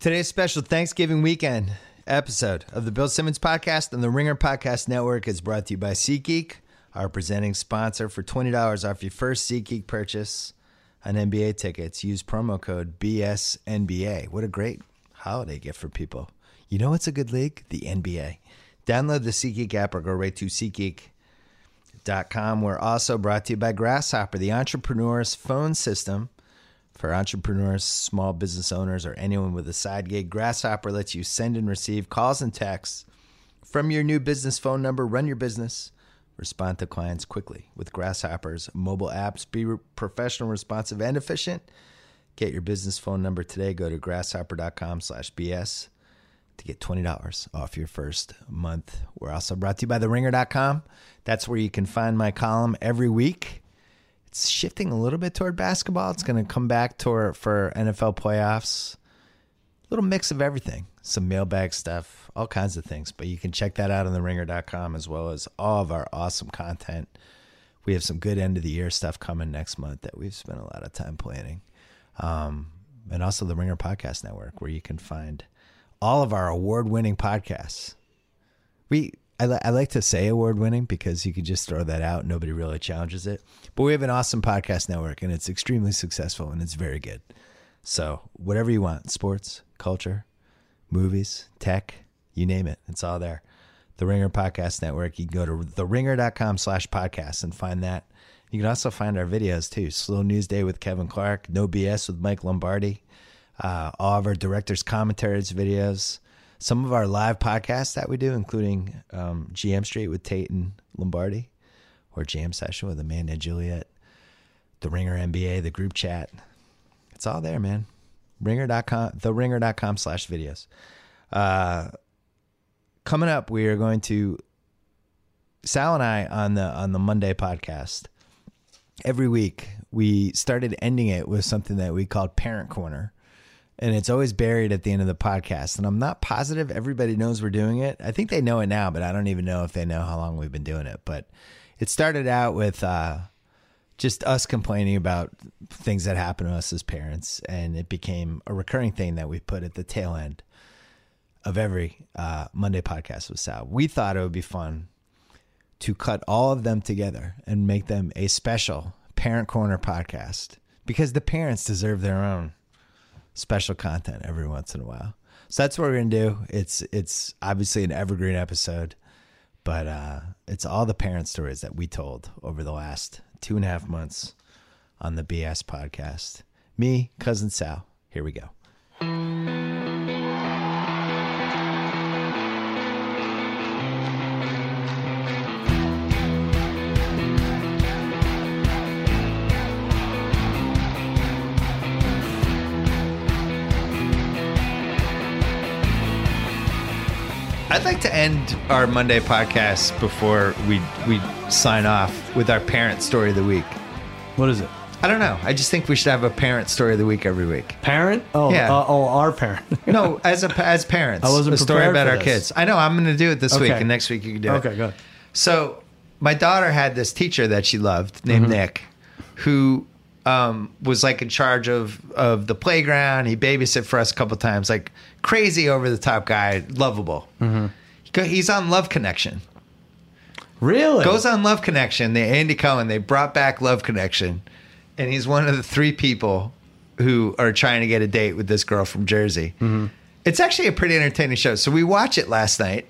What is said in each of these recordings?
Today's special Thanksgiving weekend episode of the Bill Simmons Podcast and the Ringer Podcast Network is brought to you by SeatGeek, our presenting sponsor. For $20 off your first SeatGeek purchase on NBA tickets, use promo code BSNBA. What a great holiday gift for people. You know what's a good league? The NBA. Download the SeatGeek app or go right to SeatGeek.com. We're also brought to you by Grasshopper, the entrepreneur's phone system for entrepreneurs, small business owners, or anyone with a side gig, Grasshopper lets you send and receive calls and texts from your new business phone number. Run your business, respond to clients quickly with Grasshopper's mobile apps. Be professional, responsive, and efficient. Get your business phone number today. Go to grasshopper.com slash BS to get $20 off your first month. We're also brought to you by theringer.com. That's where you can find my column every week it's shifting a little bit toward basketball. It's going to come back toward for NFL playoffs. Little mix of everything. Some mailbag stuff, all kinds of things. But you can check that out on the ringer.com as well as all of our awesome content. We have some good end of the year stuff coming next month that we've spent a lot of time planning. Um, and also the Ringer Podcast Network, where you can find all of our award winning podcasts. We I, li- I like to say award winning because you can just throw that out. Nobody really challenges it. But we have an awesome podcast network and it's extremely successful and it's very good. So, whatever you want sports, culture, movies, tech, you name it, it's all there. The Ringer Podcast Network. You can go to theringer.com slash podcast and find that. You can also find our videos too. Slow News Day with Kevin Clark, No BS with Mike Lombardi, uh, all of our director's commentaries videos some of our live podcasts that we do, including um, GM Street with Tate and Lombardi, or Jam Session with Amanda and Juliet, the Ringer NBA, the group chat. It's all there, man. Ringer.com, theringer.com slash videos. Uh, coming up, we are going to Sal and I on the on the Monday podcast. Every week, we started ending it with something that we called Parent Corner and it's always buried at the end of the podcast. And I'm not positive everybody knows we're doing it. I think they know it now, but I don't even know if they know how long we've been doing it. But it started out with uh, just us complaining about things that happen to us as parents, and it became a recurring thing that we put at the tail end of every uh, Monday podcast with Sal. We thought it would be fun to cut all of them together and make them a special Parent Corner podcast because the parents deserve their own special content every once in a while. So that's what we're gonna do. It's it's obviously an evergreen episode, but uh, it's all the parent stories that we told over the last two and a half months on the BS podcast. Me, cousin Sal. Here we go. I'd like to end our Monday podcast before we we sign off with our parent story of the week. What is it? I don't know. I just think we should have a parent story of the week every week. Parent? Oh, Yeah. uh, oh, our parent. No, as a as parents, I wasn't a story about our this. kids. I know. I'm going to do it this week, and next week you can do it. okay, good. So my daughter had this teacher that she loved named Mm-hmm. Nick, who um, was like in charge of of the playground. He babysit for us a couple times. Like crazy over the top guy, lovable. Mm-hmm. He He's on Love Connection. Really? Goes on Love Connection. The Andy Cohen. They brought back Love Connection, and he's one of the three people who are trying to get a date with this girl from Jersey. Mm-hmm. It's actually a pretty entertaining show. So we watch it last night.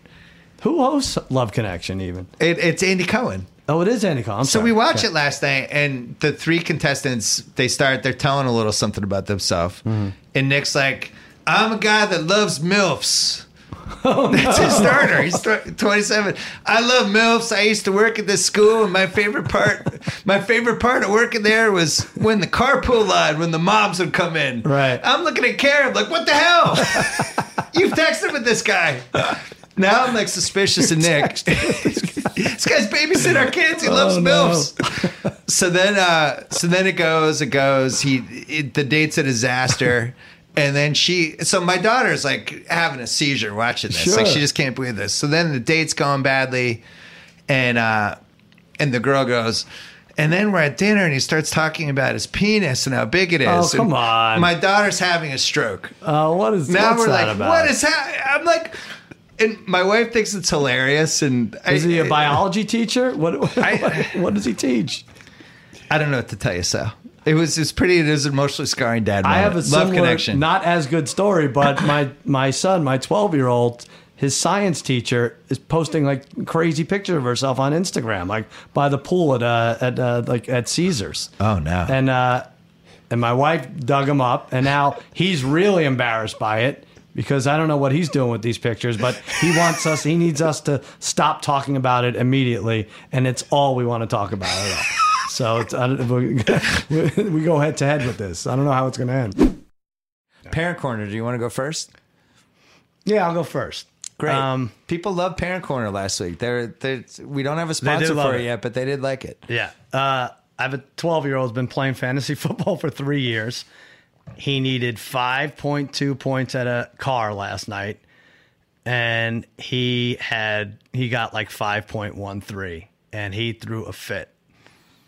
Who hosts Love Connection even? It, it's Andy Cohen. Oh, it is. I'm So sorry. we watched Okay. it last night, and the three contestants they start. They're telling a little something about themselves, Mm-hmm. and Nick's like, "I'm a guy that loves milfs." Oh, That's his starter. He's tw- 27. I love milfs. I used to work at this school, and my favorite part, my favorite part of working there was when the carpool line, when the moms would come in. Right. I'm looking at Karen, like, what the hell? You've texted with this guy. Now I'm like suspicious of Nick. This guy's babysitting our kids. He loves Oh, no. milfs. So then, uh, so then it goes, it goes. He, it, the date's a disaster. And then she, so my daughter's like having a seizure watching this. Like she just can't believe this. So then the date's going badly, and uh, and the girl goes, And then we're at dinner and he starts talking about his penis and how big it is. Oh, come And on. My daughter's having a stroke. Uh, what is Now we're that like, about? what is that? I'm like, and my wife thinks it's hilarious. And Is he a biology teacher? What what, I- what does he teach? I don't know what to tell you. So it was it's pretty. It is emotionally scarring dad. I have a moment. similar, love connection. not as good story, but my my son, my twelve year old, his science teacher is posting like crazy pictures of herself on Instagram, like by the pool at uh, at uh, like at Caesars. oh no. and uh, and my wife dug him up, and now he's really embarrassed by it because I don't know what he's doing with these pictures, but he wants us, he needs us to stop talking about it immediately, and it's all we want to talk about at all. So it's, I don't, we, go head to head with this. I don't know how it's going to end. Parent corner. Do you want to go first? Yeah, I'll go first. Great. Um, People love Parent Corner last week. They're, they're we don't have a sponsor for it yet, but they did like it. Yeah. Uh, I have a 12 year old who's been playing fantasy football for three years. He needed 5.2 points at a car last night, and he had he got like 5.13, and he threw a fit.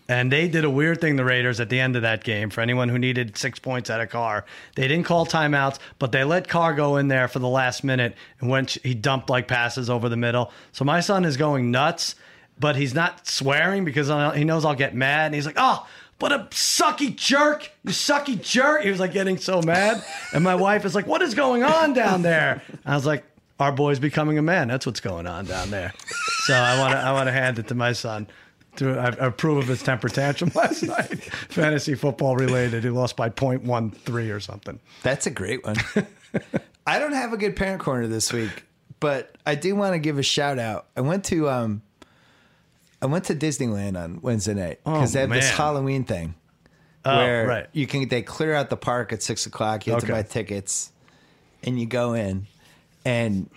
And they did a weird thing, the Raiders, at the end of that game. For anyone who needed six points at a car, they didn't call timeouts, but they let Carr go in there for the last minute and when he dumped like passes over the middle. So my son is going nuts, but he's not swearing because he knows I'll get mad. And he's like, "Oh, what a sucky jerk! You sucky jerk!" He was like getting so mad, and my wife is like, "What is going on down there?" I was like, "Our boy's becoming a man. That's what's going on down there." So I want to I want to hand it to my son. To I approve of his temper tantrum last night, fantasy football related. He lost by 0.13 or something. That's a great one. I don't have a good Parent Corner this week, but I do want to give a shout out. I went to um, I went to Disneyland on Wednesday night because Oh, they have this. Halloween thing Oh, where right. you can they clear out the park at six o'clock. You have to buy tickets, and you go in, and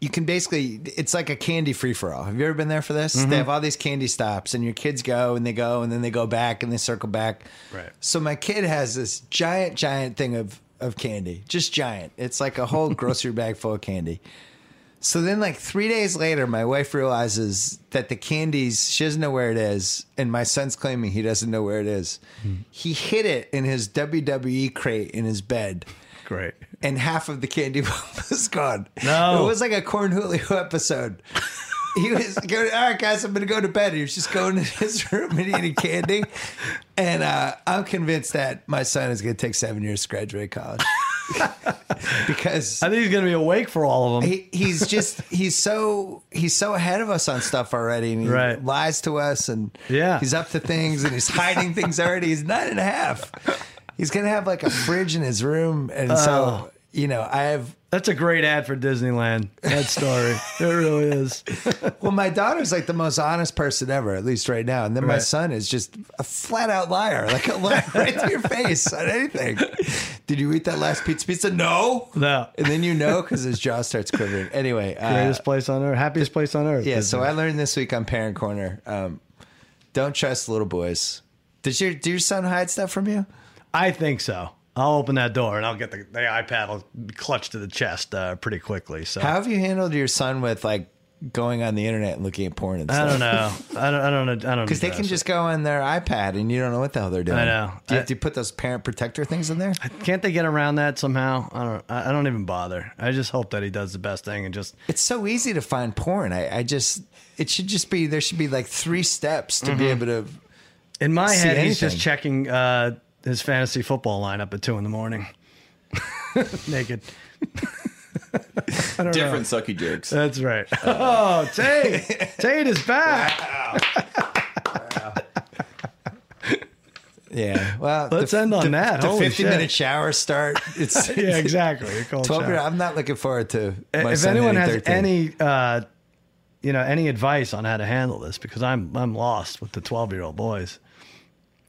you can basically it's like a candy free for all. Have you ever been there for this? Mm-hmm. They have all these candy stops, and your kids go and they go and then they go back and they circle back. Right. So my kid has this giant, giant thing of of candy, just giant. It's like a whole grocery bag full of candy. So then, like three days later, my wife realizes that the candies, she doesn't know where it is. And my son's claiming he doesn't know where it is. He hid it in his WWE crate in his bed. Great. And half of the candy was gone. No. It was like a Corn Julio episode. He was going, all right, guys, I'm going to go to bed. He was just going to his room and eating candy. And uh, I'm convinced that my son is going to take seven years to graduate college. because I think he's going to be awake for all of them. he, he's just he's so he's so ahead of us on stuff already and he Right. lies to us and Yeah. he's up to things and he's hiding things already he's nine and a half he's gonna have like a fridge in his room and Oh. so you know i have That's a great ad for Disneyland. That story. it really is. well my daughter's like the most honest person ever at least right now and then my son is just a flat out liar like a liar right to your face on anything did you eat that last pizza pizza no No. and then you know because his jaw starts quivering anyway uh, Greatest place on earth. Happiest place on earth. Yeah, so Disney. I learned this week on Parent Corner. Um, don't trust little boys. Did your do your son hide stuff from you? I think so. I'll open that door and I'll get the, the iPad will be clutched to the chest uh, pretty quickly. So How have you handled your son with like going on the internet and looking at porn and stuff? I don't know. I don't. I don't know. I don't. Because they can just go on their iPad and you don't know what the hell they're doing. I know. Do you I- have to put those parent protector things in there? Can't they get around that somehow? I don't. I don't even bother. I just hope that he does the best thing and just. It's so easy to find porn. I, I just it should just be there should be like three steps to Mm-hmm. be able to. In my head, he's just checking uh, his fantasy football lineup at two in the morning, naked. Different Know. sucky jokes. That's right. Oh, Tate! Tate is back. Yeah. Well, Let's end on the, that. The Holy fifty shit. minute shower start. It's Yeah, exactly. Twelve. shower. year- I'm not looking forward to. My if son anyone hitting has 13. any uh, you know any advice on how to handle this because i'm i'm lost with the 12 year old boys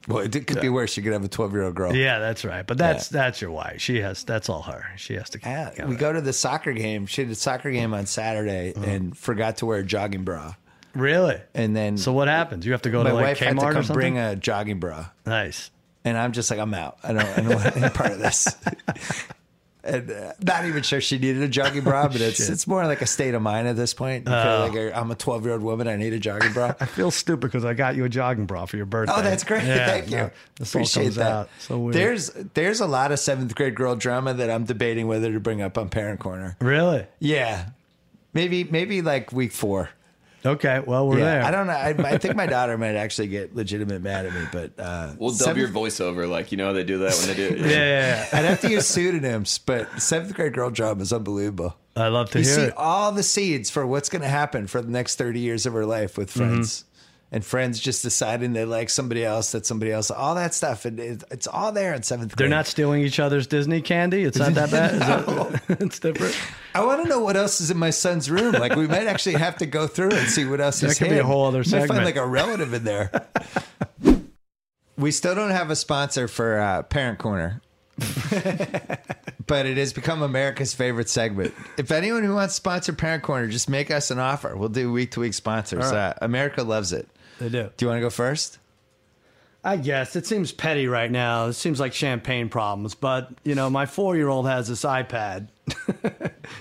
Well, it could be worse. You could have a 12 year old girl. yeah that's right but that's that's your wife she has that's all her she has to Yeah, we it. go to the soccer game. She had a soccer game on Saturday Uh-huh. and forgot to wear a jogging bra. really And then so what happens you have to go my to like wife had to kmart or come something bring a jogging bra. nice And I'm just like, I'm out. I don't, I don't want any part of this. and uh, not even sure she needed a jogging bra, but it's Shit. it's more like a state of mind at this point. You feel like I- I'm a 12 year old woman. I need a jogging bra. I feel stupid because I got you a jogging bra for your birthday. Oh, that's great. Yeah, Thank you. this all Appreciate comes that. out. So weird. there's there's a lot of seventh grade girl drama that I'm debating whether to bring up on Parent Corner. really Yeah, maybe maybe like week four. Okay. Well, we're yeah, there. I don't know. I, I think my daughter might actually get legitimate mad at me, but uh, We'll dub seventh- your voiceover, like you know how they do that when they do. Yeah, yeah, yeah. I'd have to use pseudonyms, but seventh grade girl drama is unbelievable. I love to You hear see it. all the seeds for what's going to happen for the next 30 years of her life with Mm-hmm. And friends just deciding they like somebody else, that somebody else, all that stuff. And it, it's all there in seventh They're not stealing each other's Disney candy. It's not that bad. Is that- it's different. I want to know what else is in my son's room. Like we might actually have to go through and see what else That is could be a whole other Might find like a relative in there. we still don't have a sponsor for uh, Parent Corner. but it has become America's favorite segment. If anyone who wants to sponsor Parent Corner, just make us an offer. We'll do week to week sponsors. Right. Uh, America loves it. They do. Do you want to go first? I guess it seems petty right now. It seems like champagne problems, but you know, my four-year-old has this iPad.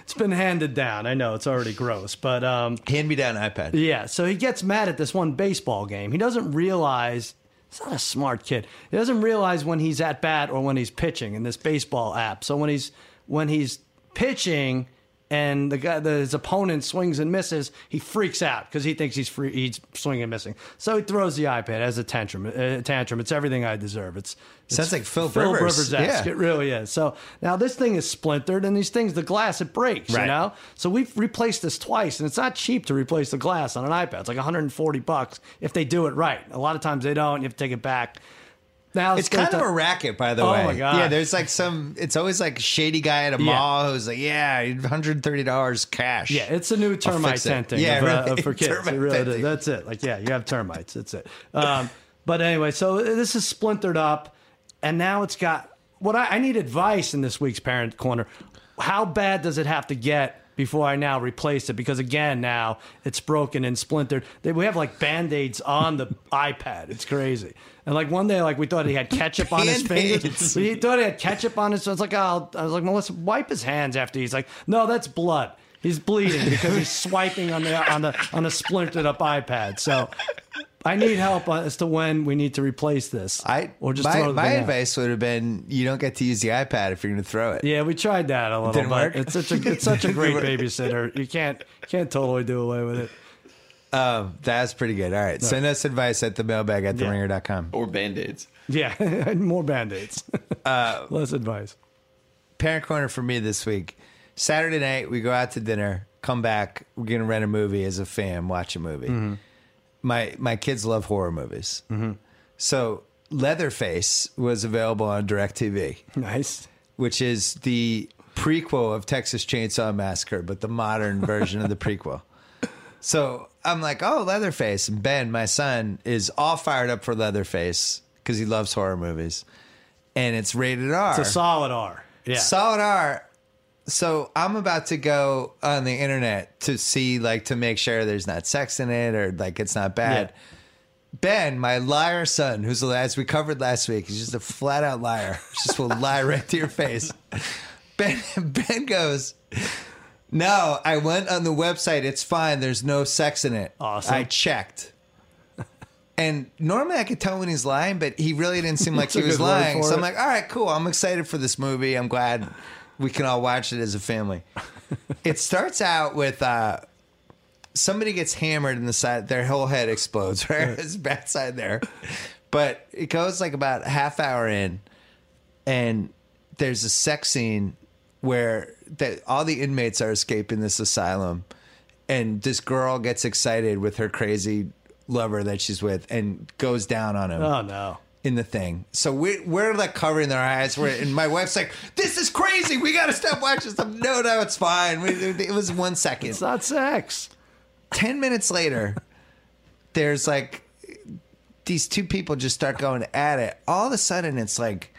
it's been handed down. I know it's already gross, but um, Hand me down iPad. yeah. So he gets mad at this one baseball game. He doesn't realize he's not a smart kid. He doesn't realize when he's at bat or when he's pitching in this baseball app. So when he's when he's pitching and the guy, the, his opponent swings and misses, he freaks out because he thinks he's free, he's swinging and missing. So he throws the iPad as a tantrum. A tantrum. It's everything I deserve. It's, it's Sounds like Phil Phil Rivers. Rivers-esque. Yeah. It really is. So now this thing is splintered, and these things, the glass, it breaks. You know. So we've replaced this twice, and it's not cheap to replace the glass on an iPad. It's like 140 bucks if they do it right. A lot of times they don't. You have to take it back. Now It's kind of a racket, by the Oh way. my God. Yeah, there's like some. It's always like shady guy at a Yeah. mall who's like, "Yeah, 130 dollars cash." Yeah, it's a new termite tenting Yeah, of, uh, really. for kids. It really is. That's it. Like, yeah, you have termites. That's it. Um, but anyway, so this is splintered up, and now it's got what I, I need advice in this week's parent corner. How bad does it have to get before I now replace it? Because again, now it's broken and splintered. They, we have like band aids on the iPad. It's crazy. And like one day, like we thought he had ketchup on his fingers. He thought he had ketchup on his. So it's like, oh, I was like, Melissa, wipe his hands after. He's like, no, that's blood. He's bleeding because he's swiping on the on the on a splintered up iPad. So I need help as to when we need to replace this. I or just my, throw the my thing out. advice would have been you don't get to use the iPad if you're going to throw it. Yeah, we tried that a little, Didn't but work? it's such a it's such a great babysitter. You can't can't totally do away with it. Um, that's pretty good. All right, send us advice at the mailbag at Yeah. theringer.com. or band aids. Yeah, more band aids. Uh, Less advice. Parent corner for me this week. Saturday night we go out to dinner, come back, we're going to rent a movie as a fam, watch a movie. Mm-hmm. My my kids love horror movies. Mm-hmm. So Leatherface was available on DirecTV. Nice. which is the prequel of Texas Chainsaw Massacre, but the modern version of the prequel. So I'm like, oh, Leatherface. And Ben, my son, is all fired up for Leatherface because he loves horror movies. And it's rated R. It's a solid R. Yeah. Solid R. So I'm about to go on the internet to see, like, to make sure there's not sex in it or like it's not bad. Yeah. Ben, my liar son, who's as we covered last week, he's just a flat out liar. Just will lie right to your face. Ben Ben goes, No, I went on the website. It's fine. There's no sex in it. Awesome. I checked. And normally I could tell when he's lying, but he really didn't seem like he was lying. So I'm like, all right, cool. I'm excited for this movie. I'm glad we can all watch it as a family. it starts out with uh, somebody gets hammered in the side, their whole head explodes, right? It's bad side there. But it goes like about a half hour in, and there's a sex scene where that all the inmates are escaping this asylum, and this girl gets excited with her crazy lover that she's with and goes down on him oh no. In the thing. So we, we're like covering their eyes. We're, and my wife's like, "This is crazy. We got to stop watching stuff." No, no, it's fine. We, it was one second. It's not sex. 10 minutes later, there's like these two people just start going at it. All of a sudden, it's like,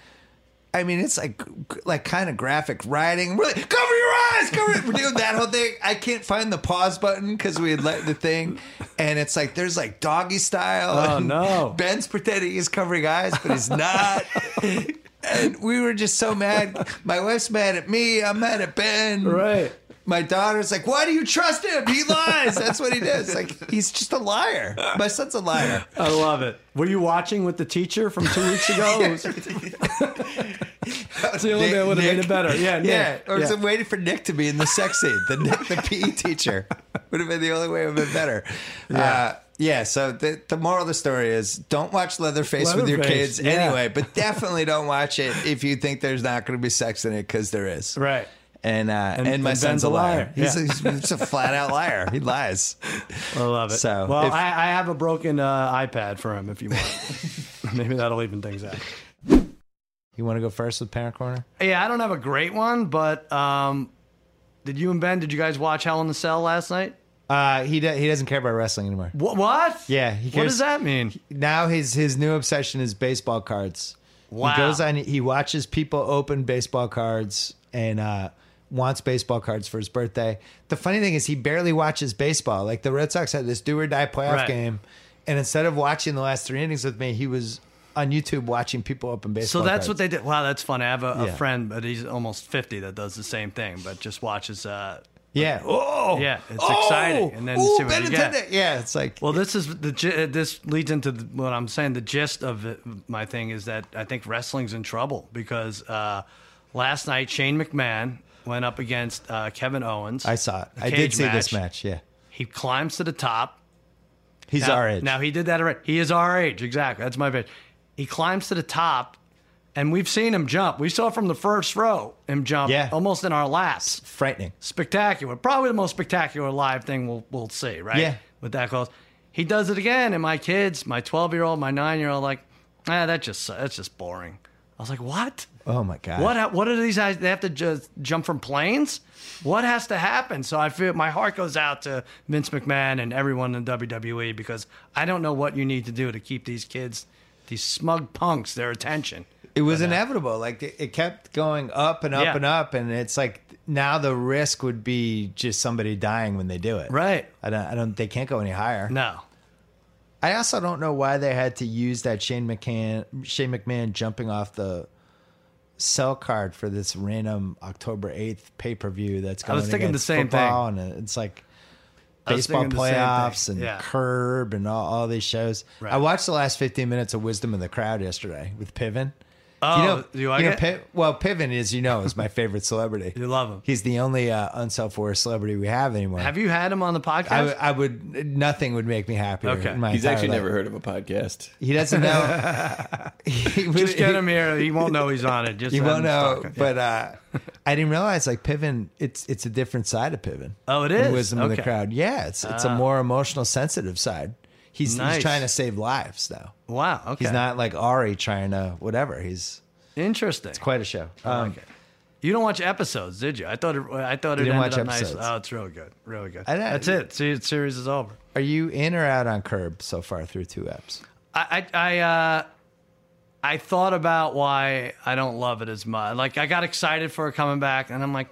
I mean, it's like like kind of graphic writing. We're like, cover your eyes, cover it. We're doing that whole thing. I can't find the pause button because we had let the thing, and it's like there's like doggy style. Oh, and no. Ben's pretending he's covering eyes, but he's not. and we were just so mad. My wife's mad at me. I'm mad at Ben. Right. My daughter's like, "Why do you trust him? He lies. That's what he does. Like he's just a liar. My son's a liar." I love it. Were you watching with the teacher from two weeks ago? The only that would have made it better. Yeah, Nick. yeah. Or was Yeah. it waiting for Nick to be in the sex scene? The Nick, the PE teacher, would have been the only way it would have been better. Yeah. Uh, yeah. So the the moral of the story is: don't watch Leatherface, with your kids yeah. anyway, but definitely don't watch it if you think there's not going to be sex in it because there is. Right. And, uh, and, And- my and son's Ben's a liar. liar. He's, Yeah. a, he's a flat out liar. He lies. I love it. So, well, if- I, I have a broken uh, iPad for him if you want. Maybe that'll even things out. You want to go first with Parent Corner? Yeah, I don't have a great one, but um, did you and Ben? Did you guys watch Hell in the Cell last night? Uh, he do, he doesn't care about wrestling anymore. What? What? Yeah, he What does that mean? now his his new obsession is baseball cards. Wow. He goes on. He watches people open baseball cards and uh, wants baseball cards for his birthday. The funny thing is, he barely watches baseball. Like the Red Sox had this do or die playoff Right. game, and instead of watching the last three innings with me, he was on YouTube watching people open baseball. So that's cards. what they did. Wow, that's fun. I have a, a Yeah. friend, but he's almost fifty that does the same thing, but just watches. Uh, Yeah. Oh. Yeah, it's exciting. And then Ooh, see what you get. Yeah, it's like. Well, this is the uh, this leads into the, what I'm saying. The gist of it, my thing is that I think wrestling's in trouble because uh, last night Shane McMahon went up against uh, Kevin Owens. I saw it. I did see this match. match. Yeah. He climbs to the top. He's now, our age. Now he did that already. He is our age. Exactly. That's my bit. He climbs to the top, and we've seen him jump. We saw from the first row him jump Yeah. almost in our laps. Frightening. Spectacular. Probably the most spectacular live thing we'll we'll see. Right. Yeah. With that close, he does it again, and my kids, my twelve year old, my nine year old, like, ah, that just that's just boring. I was like, what? Oh my god. What? What are these guys? They have to just jump from planes. What has to happen? So I feel my heart goes out to Vince McMahon and everyone in WWE because I don't know what you need to do to keep these kids, these smug punks, their attention. It was uh, inevitable. Like it, kept going up and up Yeah. and up, and it's like now the risk would be just somebody dying when they do it. Right? I don't. I don't. They can't go any higher. No. I also don't know why they had to use that Shane McMahon, Shane McMahon jumping off the cell card for this random October eighth pay per view. That's I going. was thinking the same football, and it's like baseball thinking the same thing. playoffs and Yeah. Curb and all, all these shows. Right. I watched the last 15 minutes of Wisdom in the Crowd yesterday with Piven. Oh, you know, do you like know, it? Pi- well, Piven, as you know, is my favorite celebrity. You love him. He's the only uh, unself-aware celebrity we have anymore. Have you had him on the podcast? I, w- I would. Nothing would make me happier. Okay. in my He's entire actually life. never heard of a podcast. He doesn't know. he, would- just get him here. He won't know he's on it. Just He have won't him know. talking. But uh, I didn't realize like Piven. It's it's a different side of Piven. Oh, it is? in is? Wisdom of the Okay. Ah. crowd. Yeah, it's it's a more emotional, sensitive side. He's Nice. he's trying to save lives though. wow. Okay. He's not like Ari trying to whatever. He's interesting. It's quite a show. I Um, like it. You don't watch episodes, did you? I thought it. I thought it didn't ended watch up nice. episodes. Oh, it's really good. Really good. That's it. See, the series is over. Are you in or out on Curb so far through two eps? I I I, uh, I thought about why I don't love it as much. Like I got excited for it coming back, and I'm like,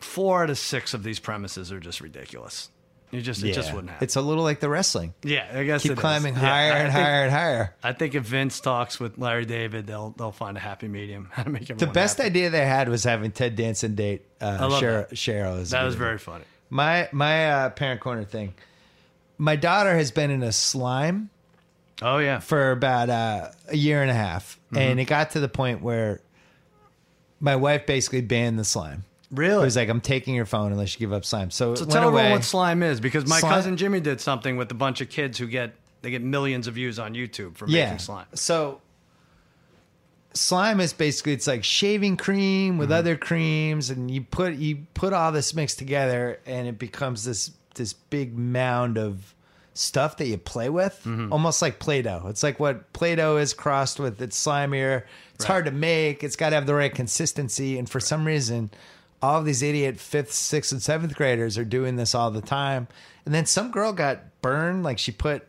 four out of six of these premises are just ridiculous. You just it just wouldn't happen. It's a little like the wrestling. yeah, I guess Keep it is. climbing Yeah, higher I and think- higher and higher. I think if Vince talks with Larry David, they'll they'll find a happy medium. How to make The everyone best happy. idea they had was having Ted Danson date uh, love Cheryl. that. Cheryl is That was very funny. My my uh, parent corner thing. My daughter has been in a slime Oh yeah. for about uh, a year and a half, Mm-hmm. and it got to the point where my wife basically banned the slime. It Really? was like, "I'm taking your phone unless you give up slime." So, So tell away. everyone what slime is, because my Slime- cousin Jimmy did something with a bunch of kids who get they get millions of views on YouTube for making slime. So slime is basically it's like shaving cream Mm-hmm. with other creams, and you put you put all this mix together, and it becomes this this big mound of stuff that you play with, Mm-hmm. almost like Play-Doh. It's like what Play-Doh is crossed with. It's slimier. It's hard to make. It's got to have the right consistency, and for some reason. All these idiot fifth, sixth, and seventh graders are doing this all the time. And then some girl got burned, like she put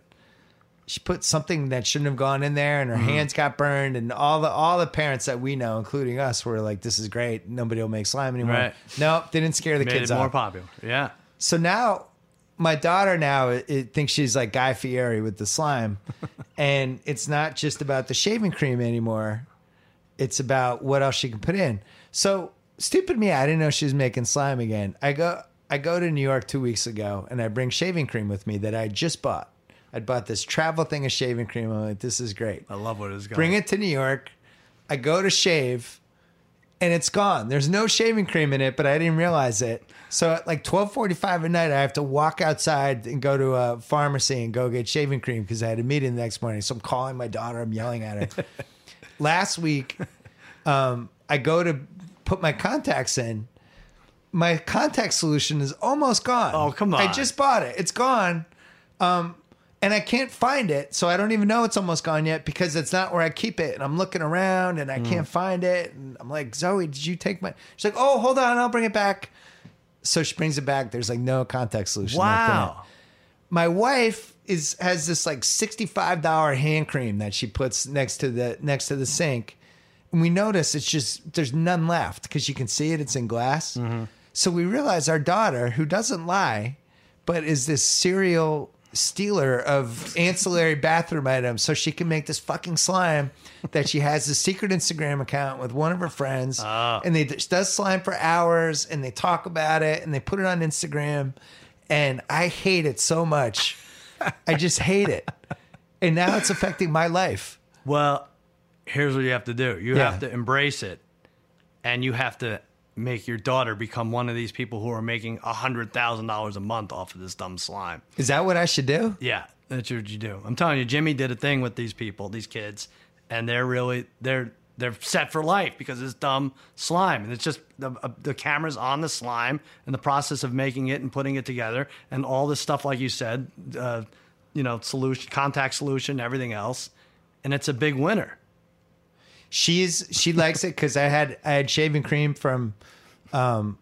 she put something that shouldn't have gone in there and her Mm-hmm. hands got burned and all the all the parents that we know including us were like this is great nobody will make slime anymore Right. nope didn't scare the Made kids more off popular. Yeah. so now my daughter now it, it thinks she's like guy fieri with the slime and it's not just about the shaving cream anymore It's about what else she can put in. So stupid me, I didn't know she was making slime again. I go I go to New York two weeks ago and I bring shaving cream with me that I just bought. I bought this travel thing of shaving cream. I'm like, this is great. I love what it's going. Bring it to New York. I go to shave and it's gone. There's no shaving cream in it, but I didn't realize it. So at like 12:45 at night, I have to walk outside and go to a pharmacy and go get shaving cream because I had a meeting the next morning. So I'm calling my daughter. I'm yelling at her. Last week, um, I go to put my contacts in. My contact solution is almost gone. Oh, come on. I just bought it. It's gone. Um, and I can't find it, so I don't even know it's almost gone yet because it's not where I keep it. And I'm looking around and I Hmm. can't find it. And I'm like, Zoe, did you take my? She's like, Oh, hold on, I'll bring it back. So she brings it back. There's like no contact solution. left in it. Wow. My wife is has this like sixty five dollar hand cream that she puts next to the next to the sink, and we notice it's just there's none left because you can see it. It's in glass. Mm-hmm. So we realize our daughter, who doesn't lie, but is this serial stealer of ancillary bathroom items so she can make this fucking slime that she has a secret Instagram account with one of her friends ah. and they does slime for hours and they talk about it and they put it on Instagram and I hate it so much. I just hate it. And now it's affecting my life. Well, here's what you have to do. You Yeah. have to embrace it, and you have to make your daughter become one of these people who are making a hundred thousand dollars a month off of this dumb slime. Is that what I should do? Yeah, that's what you do. I'm telling you, Jimmy did a thing with these people, these kids, and they're really they're they're set for life because it's dumb slime, and it's just the uh, the camera's on the slime and the process of making it and putting it together, and all this stuff, like you said, uh, you know, solution, contact solution, everything else, and it's a big winner. She's she likes it because I had I had shaving cream from um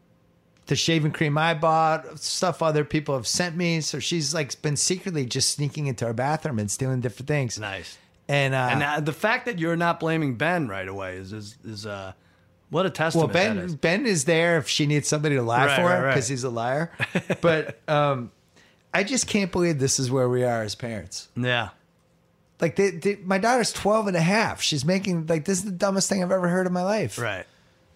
the shaving cream I bought, stuff other people have sent me. So she's like been secretly just sneaking into our bathroom and stealing different things. Nice. And uh, And uh, the fact that you're not blaming Ben right away is is, is uh, what a well, testament that Ben is. Ben is there if she needs somebody to lie Right, for right, her right. because he's a liar. but um, I just can't believe this is where we are as parents. Yeah. Like they, they, my daughter's 12 and a half. She's making like this is the dumbest thing I've ever heard in my life. Right.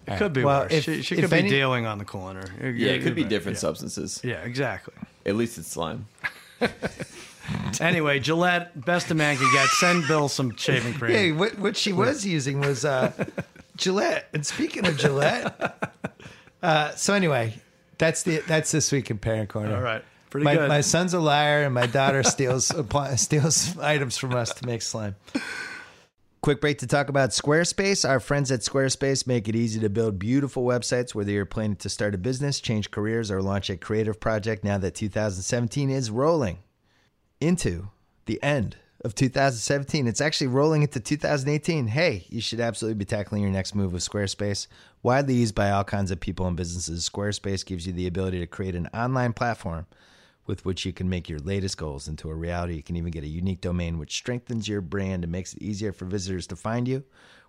It could be Well, worse. if- she she if could be any- dealing on the corner. Yeah, it could be different substances. Yeah, exactly. At least it's slime. Anyway, Gillette, best a man can get. Send Bill some shaving cream. Hey, what what she was using was uh, Gillette. And speaking of Gillette, uh, so anyway, that's the that's this week in Parent Corner. All right. Pretty My, good. my son's a liar, and my daughter steals steals items from us to make slime. Quick break to talk about Squarespace. Our friends at Squarespace make it easy to build beautiful websites, whether you're planning to start a business, change careers, or launch a creative project. Now that 2017 is rolling into the end of 2017. It's actually rolling into 2018. Hey, you should absolutely be tackling your next move with Squarespace. Widely used by all kinds of people and businesses, Squarespace gives you the ability to create an online platform with which you can make your latest goals into a reality. You can even get a unique domain which strengthens your brand and makes it easier for visitors to find you.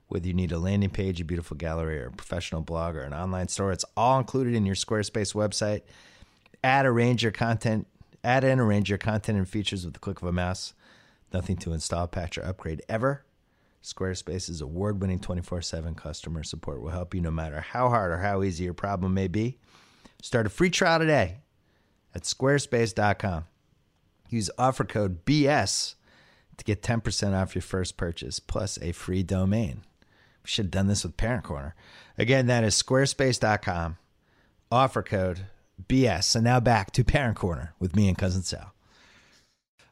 Whether you need a landing page, a beautiful gallery, or a professional blog, or an online store, it's all included in your Squarespace website. Add arrange your content add and arrange your content and features with the click of a mouse. Nothing to install patch or upgrade ever. Squarespace's award-winning 24-7 customer support. Will help you no matter how hard or how easy your problem may be. Start a free trial today at squarespace.com use offer code bs to get 10% off your first purchase plus a free domain we should have done this with parent corner again that is squarespace.com offer code BS. And now back to Parent Corner with me and cousin Sal.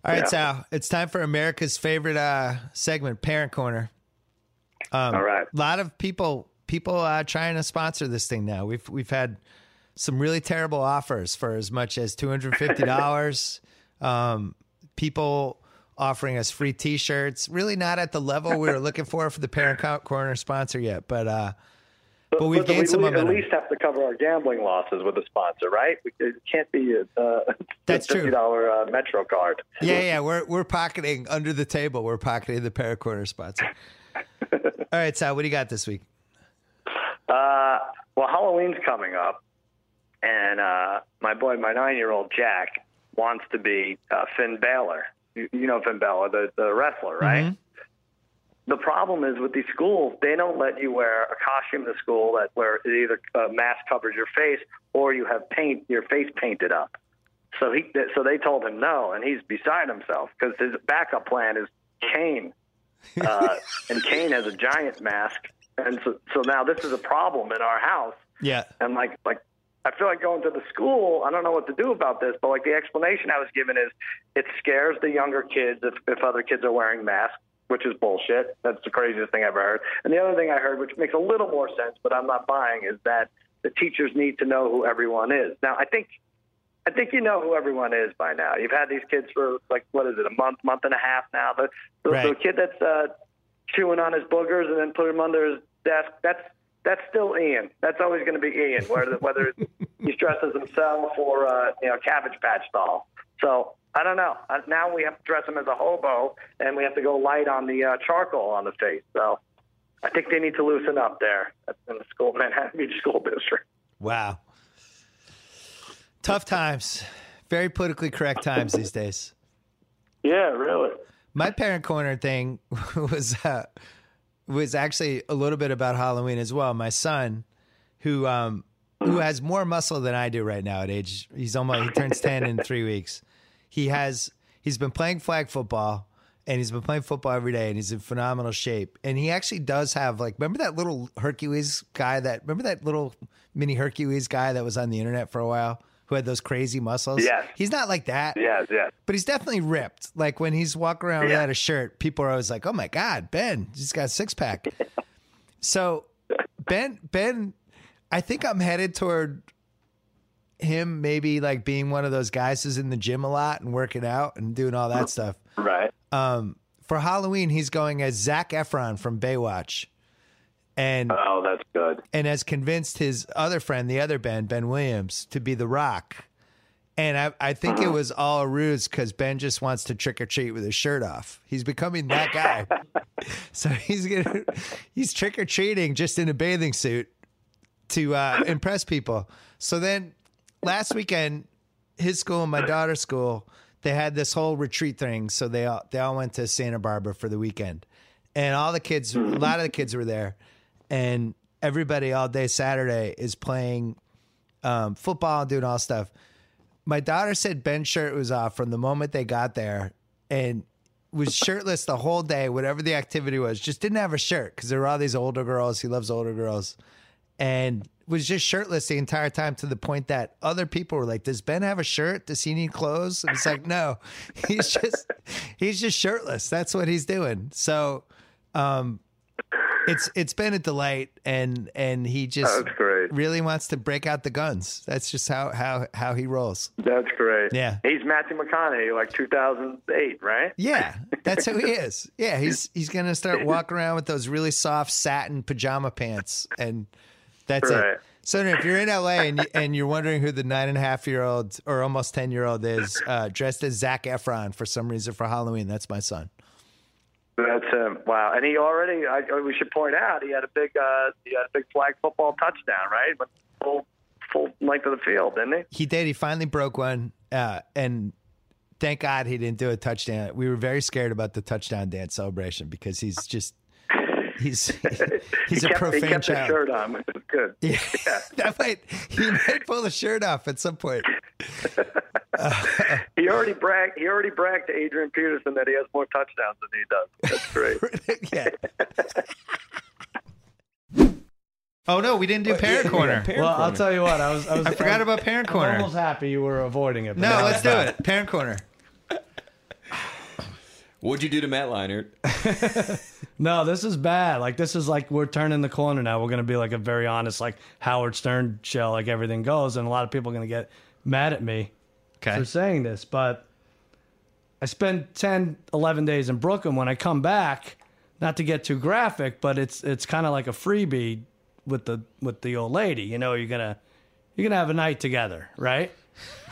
All right, Yeah. Sal, it's time for America's favorite uh, segment, Parent Corner. Um, All right. A lot of people people uh, trying to sponsor this thing now. We've we've had some really terrible offers for as much as two hundred fifty dollars. um, people offering us free T-shirts. Really not at the level we were looking for for the Parent Co- Corner sponsor yet, but uh, but we've gained we some at least have to cover our gambling losses with a sponsor, right? It can't be a uh, That's true. fifty dollar uh, Metro card. Yeah, yeah, we're we're pocketing under the table. We're pocketing the Parent Corner sponsor. All right, Sal, what do you got this week? Uh, well, Halloween's coming up, and uh, my boy, my nine year old Jack, wants to be uh, Finn Balor. You, you know Finn Balor, the the wrestler, right? the problem is with these schools, they don't let you wear a costume to school that where it either uh, mask covers your face or you have paint your face painted up. So he, so they told him no, and he's beside himself because his backup plan is Kane, uh, and Kane has a giant mask, and so so now this is a problem in our house. Yeah. And like like I feel like going to the school, I don't know what to do about this, but like the explanation I was given is it scares the younger kids if, if other kids are wearing masks, which is bullshit. That's the craziest thing I've ever heard. And the other thing I heard, which makes a little more sense, but I'm not buying, is that the teachers need to know who everyone is. Now, I think I think you know who everyone is by now. You've had these kids for like what is it, a month, month and a half now. The the, Right. the kid that's uh, chewing on his boogers and then put him under his desk. That's that's still Ian. That's always going to be Ian, whether whether he's dressed as himself or uh, you know Cabbage Patch doll. So I don't know. Uh, Now we have to dress him as a hobo, and we have to go light on the uh, charcoal on the face. So I think they need to loosen up there in the school Manhattan Beach School District. Wow. Tough times. Very politically correct times these days. Yeah, really. My parent corner thing was uh, was actually a little bit about Halloween as well. My son, who um, who has more muscle than I do right now at age, he's almost he turns ten in three weeks. He has he's been playing flag football and he's been playing football every day and he's in phenomenal shape. And he actually does have like remember that little Hercules guy that remember that little mini Hercules guy that was on the internet for a while who had those crazy muscles? Yes. He's not like that Yes, yes. but he's definitely ripped. Like when he's walking around without a shirt, people are always like, "Oh my god, Ben, he's got a six pack." so Ben, Ben, I think I'm headed toward him maybe like being one of those guys who's in the gym a lot and working out and doing all that stuff. Right. Um, for Halloween, he's going as Zac Efron from Baywatch, and Oh, that's good. and has convinced his other friend, the other Ben, Ben Williams, to be the Rock. And I, I think it was all a ruse because Ben just wants to trick or treat with his shirt off. He's becoming that guy. so he's gonna he's trick or treating just in a bathing suit to uh, impress people. So then last weekend, his school and my daughter's school, they had this whole retreat thing. So they all they all went to Santa Barbara for the weekend, and all the kids, a lot of the kids were there, and everybody all day Saturday is playing um, football and doing all stuff. My daughter said Ben's shirt was off from the moment they got there, and was shirtless the whole day, whatever the activity was. Just didn't have a shirt because there were all these older girls. He loves older girls, and was just shirtless the entire time to the point that other people were like, "Does Ben have a shirt? Does he need clothes?" And it's like, no, he's just he's just shirtless. That's what he's doing. So, um, it's it's been a delight, and and he just That's great. really wants to break out the guns. That's just how how how he rolls. That's great. Yeah. He's Matthew McConaughey, like 2008, right? Yeah, that's who he is. Yeah, he's he's gonna start walking around with those really soft satin pajama pants, and that's Right. it. So if you're in LA and and you're wondering who the nine and a half year old or almost ten year old is, uh, dressed as Zac Efron for some reason for Halloween, that's my son. That's him. Wow. And he already, I, we should point out, he had a big, uh, he had a big flag football touchdown, right? But full, full length of the field, didn't he? He did. He finally broke one, uh, and thank God he didn't do a touchdown. We were very scared about the touchdown dance celebration because he's just he's he's he a kept, profane he kept child. shirt on, which is good. Yeah, that might he might pull the shirt off at some point. He already bragged. He already bragged to Adrian Peterson that he has more touchdowns than he does. That's great. yeah. Oh no, we didn't do parent corner. Parent Well, I'll tell you what. I was. I, was, I forgot about parent I'm corner. almost happy you were avoiding it. but No, let's do not. it. Parent corner. What'd you do to Matt Leinart? No, this is bad. Like this is like we're turning the corner now. We're gonna be like a very honest, like Howard Stern show, like everything goes, and a lot of people are gonna get mad at me Okay. for saying this, but I spent 10, 11 days in Brooklyn. When I come back, not to get too graphic, but it's it's kind of like a freebie with the with the old lady. You know, you're gonna you're gonna have a night together, right?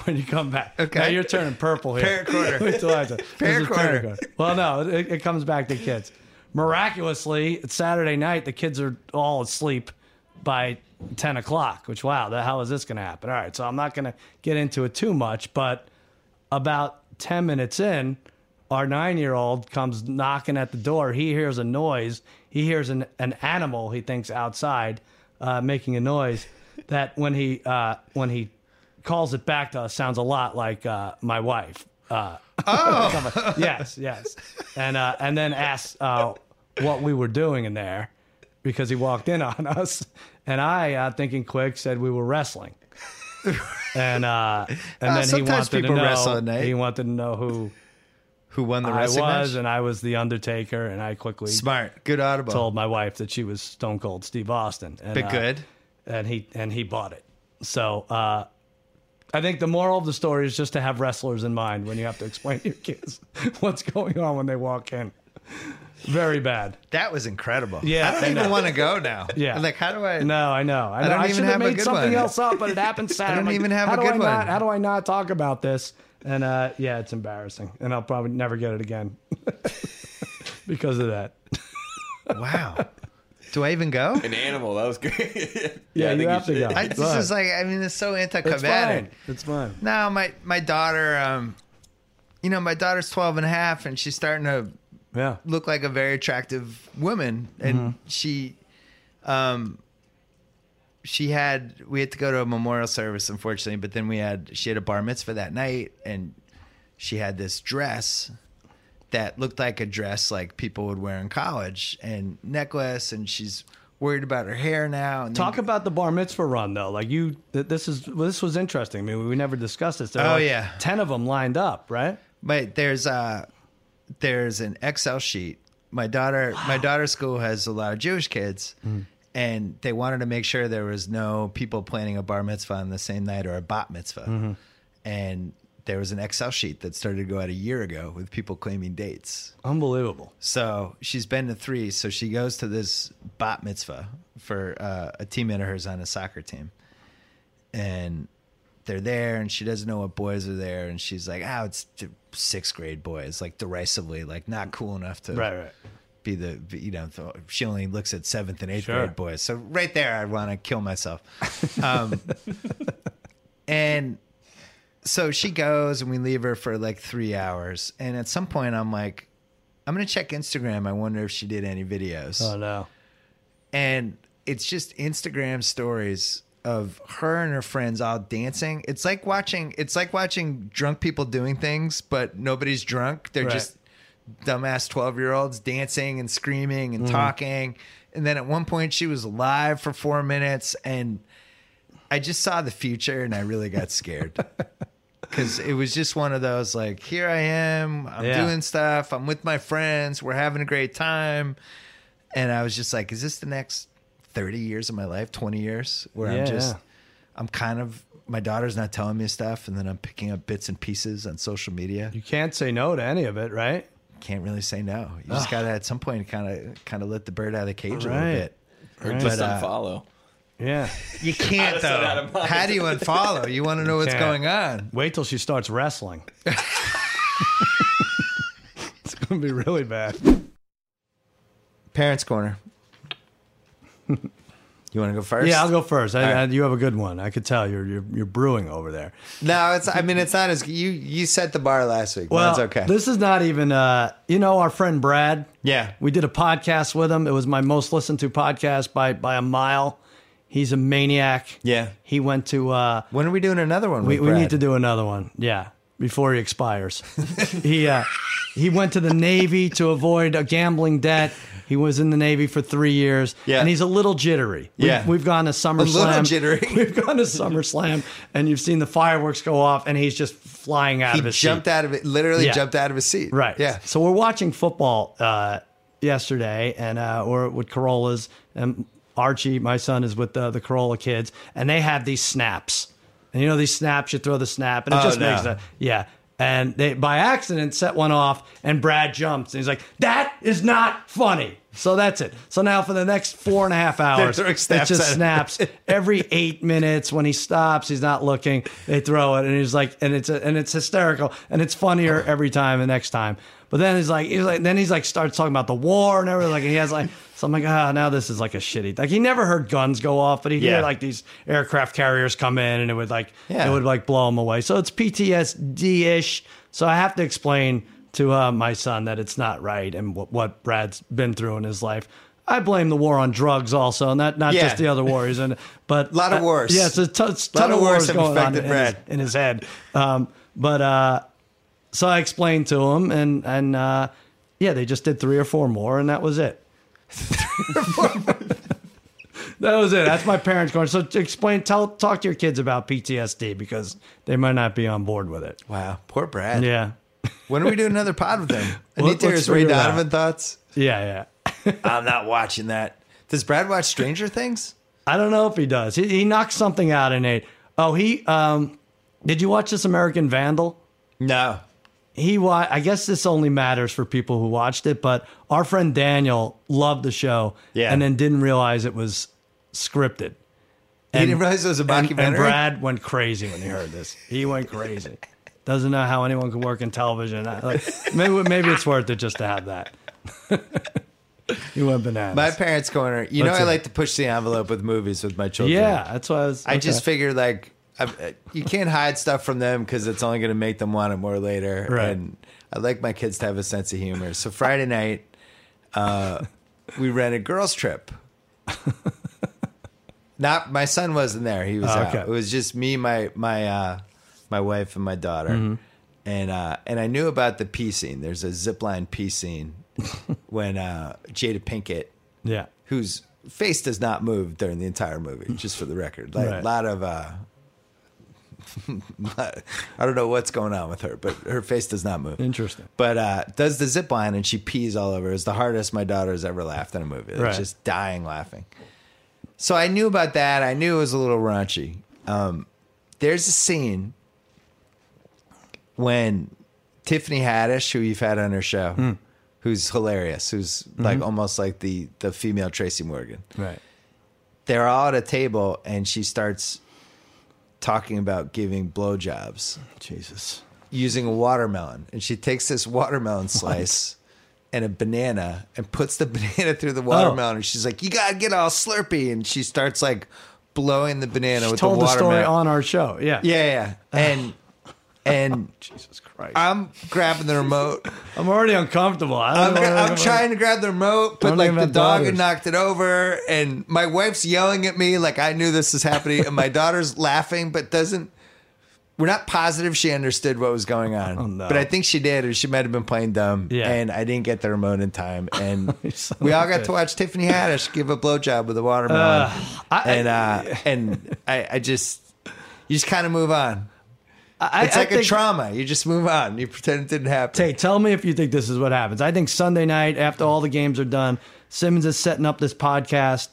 When you come back. Okay. Now you're turning purple here. Parent corner. Wait till I say- this Parent is corner. Well, no, it, it comes back to kids. Miraculously, it's Saturday night. The kids are all asleep by 10 o'clock, which, wow, the hell is this going to happen? All right, so I'm not going to get into it too much, but about 10 minutes in, our nine year old comes knocking at the door. He hears a noise. He hears an, an animal he thinks outside uh, making a noise that when he uh, when he calls it back to us sounds a lot like uh, my wife. Uh, oh, yes, yes, and uh, and then asks uh, what we were doing in there because he walked in on us, and I, uh, thinking quick, said we were wrestling. And uh, and then he wanted to know. night. He wanted to know who Who won the I was, match? and I was the Undertaker, and I quickly Smart, good audible. told my wife that she was Stone Cold Steve Austin. And, Bit uh, good. and he and he bought it. So uh, I think the moral of the story is just to have wrestlers in mind when you have to explain to your kids what's going on when they walk in. Very bad. That was incredible. Yeah, I don't I even know. want to go now. Yeah. like how do I? No, I know. I, know. don't I even should have have a made good something one. else up, but it happened Saturday. I don't I'm even have how a do good I one. Not, how do I not talk about this? And uh, yeah, it's embarrassing, and I'll probably never get it again because of that. Wow. Do I even go? An animal. That was great. Yeah, I you think have to should. go. I, this Go is like I mean it's so It's anticlimactic. fine. It's fine. Now, my my daughter, um, you know, my daughter's 12 and a half, and she's starting to Yeah. look like a very attractive woman, and Mm-hmm. she, um, she had we had to go to a memorial service, unfortunately, but then we had she had a bar mitzvah that night, and she had this dress that looked like a dress like people would wear in college, and necklace, and she's worried about her hair now. And then- Talk about the bar mitzvah run though. Like you, th- this is this was interesting. I mean, we never discussed this. There Oh, like yeah. ten of them lined up, right? But there's uh there's an Excel sheet. My daughter my daughter's school has a lot of Jewish kids and they wanted to make sure there was no people planning a bar mitzvah on the same night or a bat mitzvah. And there was an Excel sheet that started to go out a year ago with people claiming dates. Unbelievable. So she's been to three. So she goes to this bat mitzvah for uh, a teammate of hers on a soccer team. And they're there, and she doesn't know what boys are there. And she's like, oh, it's sixth grade boys, like derisively, like not cool enough to Right, right. be the, you know, she only looks at seventh and eighth Sure. grade boys. So right there, I want to kill myself. Um, and so she goes and we leave her for like three hours. And at some point, I'm like, I'm going to check Instagram. I wonder if she did any videos. Oh no. And it's just Instagram stories of her and her friends all dancing. It's like watching it's like watching drunk people doing things, but nobody's drunk. They're Right. just dumbass 12 year olds dancing and screaming and mm-hmm. talking. And then at one point she was live for four minutes and I just saw the future and I really got scared. Cause it was just one of those like, here I am, I'm Yeah. doing stuff, I'm with my friends, we're having a great time. And I was just like, is this the next 30 years of my life, 20 years where Yeah, I'm just, yeah. I'm kind of, my daughter's not telling me stuff and then I'm picking up bits and pieces on social media. You can't say no to any of it, right? Can't really say no. You just got to at some point kind of, kind of let the bird out of the cage a little bit. Or just But, uh, unfollow. Yeah. You can't Out of sight, out though. How do you unfollow? You want to know what's can't. going on. Wait till she starts wrestling. it's gonna be really bad. Parents Corner. you want to go first? Yeah, I'll go first. I, right. I- you have a good one. I could tell you're you're, you're brewing over there. No, it's. I mean, it's not as you. You set the bar last week. Well, That's okay. This is not even. Uh, you know, our friend Brad. yeah. We did a podcast with him. It was my most listened to podcast by by a mile. He's a maniac. Yeah. He went to. Uh, When are we doing another one? we we need to do another one. Yeah, before he expires. he uh, he went to the Navy to avoid a gambling debt. He was in the Navy for three years. Yeah. and he's a little jittery. We've, Yeah. we've gone to SummerSlam. little jittery. We've gone to SummerSlam, and you've seen the fireworks go off, and he's just flying out He of his He jumped seat. out of it. Literally Yeah. jumped out of his seat. Right. Yeah. So we're watching football uh, yesterday, and uh, we're with Corollas, and Archie, my son, is with the, the Corolla kids, and they have these snaps. And you know these snaps, you throw the snap, and it Oh, just no. makes a yeah. And they by accident set one off, and Brad jumps, and he's like, "That is not funny." So that's it. So now for the next four and a half hours, it just snaps every eight minutes. When he stops, he's not looking. They throw it, and he's like, and it's and it's hysterical, and it's funnier every time. The next time, but then he's like, he's like, then he's like starts talking about the war and everything. Like and he has like, so I'm like, ah, now this is like a shitty. Like he never heard guns go off, but he Yeah. hear like these aircraft carriers come in, and it would like, Yeah. it would like blow him away. So it's PTSD ish. So I have to explain to uh, my son that it's not right and what, what Brad's been through in his life. I blame the war on drugs also, and not not Yeah. just the other wars, and but a Lot of wars. Yeah, it's a ton, Lot ton of wars going on in his, in his head. Um, but uh, so I explained to him, and and uh, yeah, they just did three or four more, and that was it. that was it. That's my parents going. So explain, tell, talk to your kids about PTSD because they might not be on board with it. Wow, poor Brad. Yeah, When are we doing another pod with him? I Well, need to hear let's his Ray figure it out. Donovan thoughts. yeah, yeah. I'm not watching that. Does Brad watch Stranger Things? I don't know if he does. He, he knocked something out in eight. Oh, he. Um, did you watch this American Vandal? No. He wa- I guess this only matters for people who watched it, but our friend Daniel loved the show, Yeah. and then didn't realize it was scripted. He didn't realize it was a And, documentary. and Brad went crazy when he heard this. He went crazy. Doesn't know how anyone can work in television. Like, maybe maybe it's worth it just to have that. he went bananas. my parents' corner. You know, That's I it. like to push the envelope with movies with my children. yeah, that's why I was. I just figured like I, uh, you can't hide stuff from them because it's only going to make them want it more later. Right. And I like my kids to have a sense of humor. So Friday night, uh, we rented girls trip. Not my son wasn't there. He was Oh, out. It was just me, my my uh, my wife, and my daughter. Mm-hmm. And uh, and I knew about the pee scene. There's a zipline pee scene when uh, Jada Pinkett yeah. whose face does not move during the entire movie, just for the record. Like a lot of uh I don't know what's going on with her, but her face does not move. Interesting. But uh does the zip line and she pees all over. It's the hardest my daughter's ever laughed in a movie. Right. Just dying laughing. So I knew about that. I knew it was a little raunchy. Um there's a scene when Tiffany Haddish, who you've had on her show, Hmm. who's hilarious, who's Mm-hmm. like almost like the the female Tracy Morgan. Right. They're all at a table, and she starts talking about giving blowjobs Jesus. using a watermelon, and she takes this watermelon slice. And a banana, and puts the banana through the Oh. watermelon, and she's like, "You gotta get all slurpy," and she starts like blowing the banana She with told the the story on our show. Yeah. yeah, yeah, and and Jesus Christ. I'm grabbing the remote. I'm already uncomfortable. I I'm, I'm trying to grab the remote, but Don't like even the have dog had daughters. knocked it over, and my wife's yelling at me like I knew this was happening, and my daughter's laughing, but doesn't. We're not positive she understood what was going on, Oh, no. but I think she did, or she might have been playing dumb. Yeah. and I didn't get the remote in time, and son we of all a got bitch. to watch Tiffany Haddish give a blowjob with a watermelon, I- and uh, and I, I just you just kind of move on. I, It's I like a think- trauma. You just move on. You pretend it didn't happen. Hey, tell me if you think this is what happens. I think Sunday night, after all the games are done, Simmons is setting up this podcast,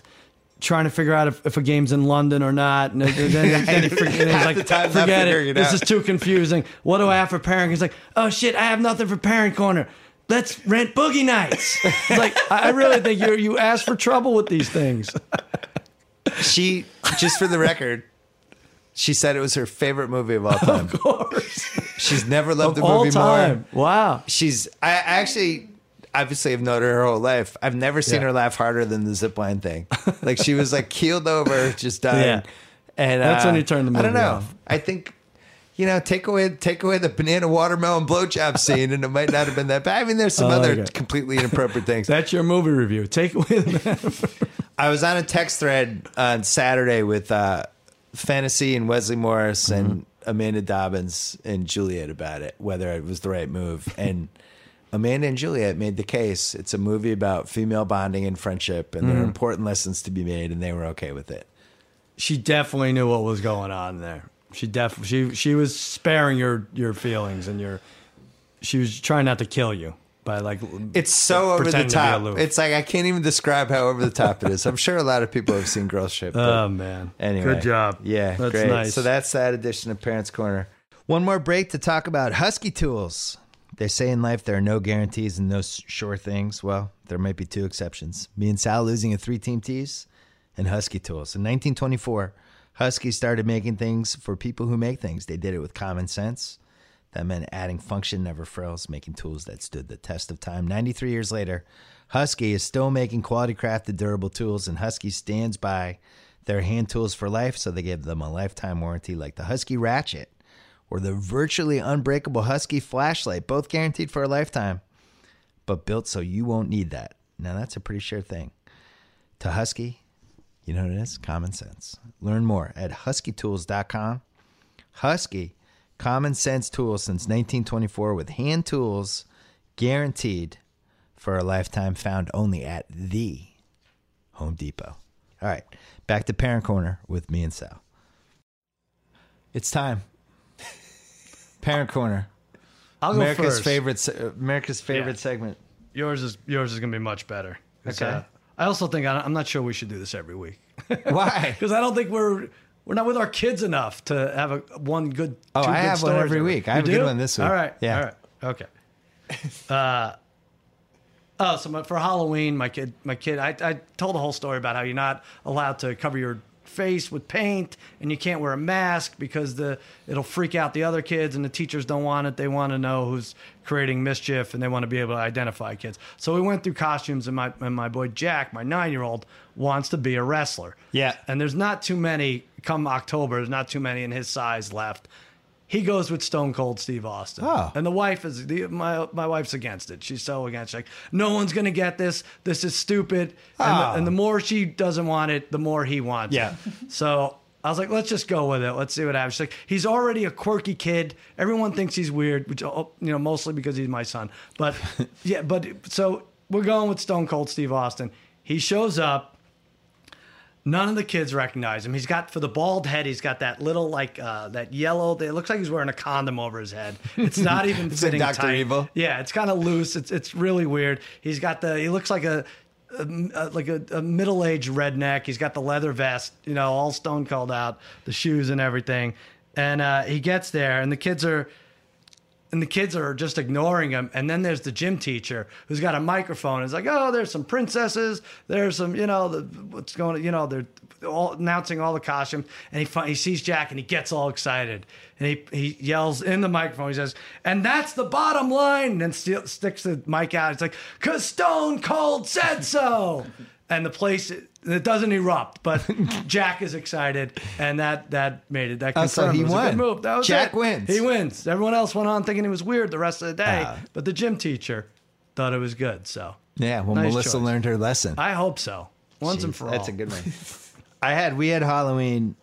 trying to figure out if, if a game's in London or not. And then, then, then he he's like, the time not forget it. it This is too confusing. What do I have for parent? He's like, oh shit, I have nothing for parent corner. Let's rent boogie nights. It's like I I really think you you ask for trouble with these things. She, just for the record, she said it was her favorite movie of all time. Of course, She's never loved of the all movie time. more. Wow. She's, I actually, obviously, have known her her whole life. I've never seen Yeah. her laugh harder than the zipline thing. Like she was like keeled over, just dying. Yeah. And That's uh, when you turn the I don't movie know. off. I think. You know, take away take away the banana watermelon blowjob scene, and it might not have been that bad. I mean, there's some other okay. completely inappropriate things. That's your movie review. Take away the I was on a text thread on Saturday with uh, Fennessey and Wesley Morris and mm-hmm. Amanda Dobbins and Juliet about it, whether it was the right move. And Amanda and Juliet made the case. It's a movie about female bonding and friendship, and there are mm-hmm. important lessons to be made, and they were okay with it. she definitely knew what was going on there. She def she she was sparing your your feelings and your she was trying not to kill you by like It's so over the pretending to top. It's like I can't even describe how over the top it is. I'm sure a lot of people have seen Girls Trip. oh man. Anyway, Good job. Yeah, That's great. nice. So that's that edition of Parents Corner. One more break to talk about Husky tools. They say in life there are no guarantees and no s- sure things. Well, there might be two exceptions. Me and Sal losing a three-team tease, and Husky tools. In 1924, Husky started making things for people who make things. They did it with common sense. That meant adding function, never frills, making tools that stood the test of time. 93 years later, Husky is still making quality crafted, durable tools, and Husky stands by their hand tools for life, so they give them a lifetime warranty like the Husky Ratchet, or the virtually unbreakable Husky flashlight, both guaranteed for a lifetime, but built so you won't need that. Now, that's a pretty sure thing. To Husky, you know what it is? Common sense. Learn more at huskytools.com. Husky, common sense tools since 1924 with hand tools guaranteed for a lifetime found only at the Home Depot. All right, back to Parent Corner with me and Sal. It's time. Parent Corner, I'll go America's first. favorite, America's favorite Yeah. segment. Yours is yours is gonna be much better. Okay. uh, I also think I, I'm not sure we should do this every week Why? because I don't think we're we're not with our kids enough to have a one good. Oh, two I good have one every week. I You have a good one this week. All right. Yeah. All right. Okay. Uh, oh, so my, for Halloween, my kid, my kid, I, I told the whole story about how you're not allowed to cover your face with paint and you can't wear a mask because the it'll freak out the other kids and the teachers don't want it. They want to know who's creating mischief and they want to be able to identify kids. So we went through costumes and my and my boy Jack, my nine year old, wants to be a wrestler. Yeah. And there's not too many come October, there's not too many in his size left. He goes with Stone Cold Steve Austin. Oh. And the wife is the my my wife's against it. She's so against. She's like, no one's gonna get this. This is stupid. And, Oh. the, ah. and the more she doesn't want it, the more he wants. Yeah. It. So I was like, let's just go with it. Let's see what happens. She's like, he's already a quirky kid. Everyone thinks he's weird, which oh, you know mostly because he's my son. But yeah, but so we're going with Stone Cold Steve Austin. He shows up. None of the kids recognize him. He's got for the bald head. He's got that little like uh, that yellow. It looks like he's wearing a condom over his head. It's not even It's fitting Dr. tight. Evil. Yeah, it's kind of loose. It's it's really weird. He's got the. He looks like a. a- like a, a middle-aged redneck. He's got the leather vest, you know, all stone cold out, the shoes and everything. And uh, he gets there, and the kids are and the kids are just ignoring him. And then there's the gym teacher who's got a microphone. It's like, oh, there's some princesses. There's some, you know, the, what's going on. You know, they're all announcing all the costumes. And he he sees Jack and he gets all excited. And he, he yells in the microphone. He says, and that's the bottom line. And then sti- sticks the mic out. It's like, because Stone Cold said so. And the place it doesn't erupt, but Jack is excited, and that that made it. That Oh, so he it was a won. good move. That was Jack it. wins. He wins. Everyone else went on thinking he was weird the rest of the day, Ah. but the gym teacher thought it was good. So Yeah, well, Nice Melissa choice. learned her lesson. I hope so. Once and Jeez, for all. That's a good one. I had we had Halloween,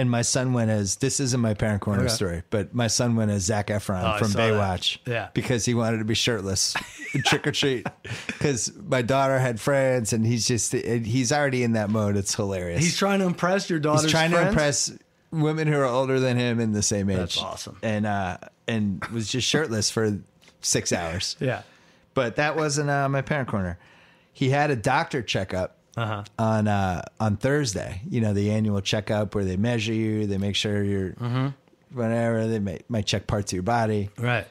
and my son went as this isn't my parent corner Okay. story, but my son went as Zac Efron Oh, from saw that. Baywatch. Yeah. because he wanted to be shirtless, trick or treat. Because my daughter had friends, and he's just he's already in that mode. It's hilarious. He's trying to impress your daughter. He's trying to impress women who are older than him in the same age. That's awesome. And uh, and was just shirtless for six hours. Yeah. But that wasn't uh, my parent corner. He had a doctor checkup Uh-huh. on uh, on Thursday. You know, the annual checkup where they measure you, they make sure you're Mm-hmm. whatever. They may, might check parts of your body, Right.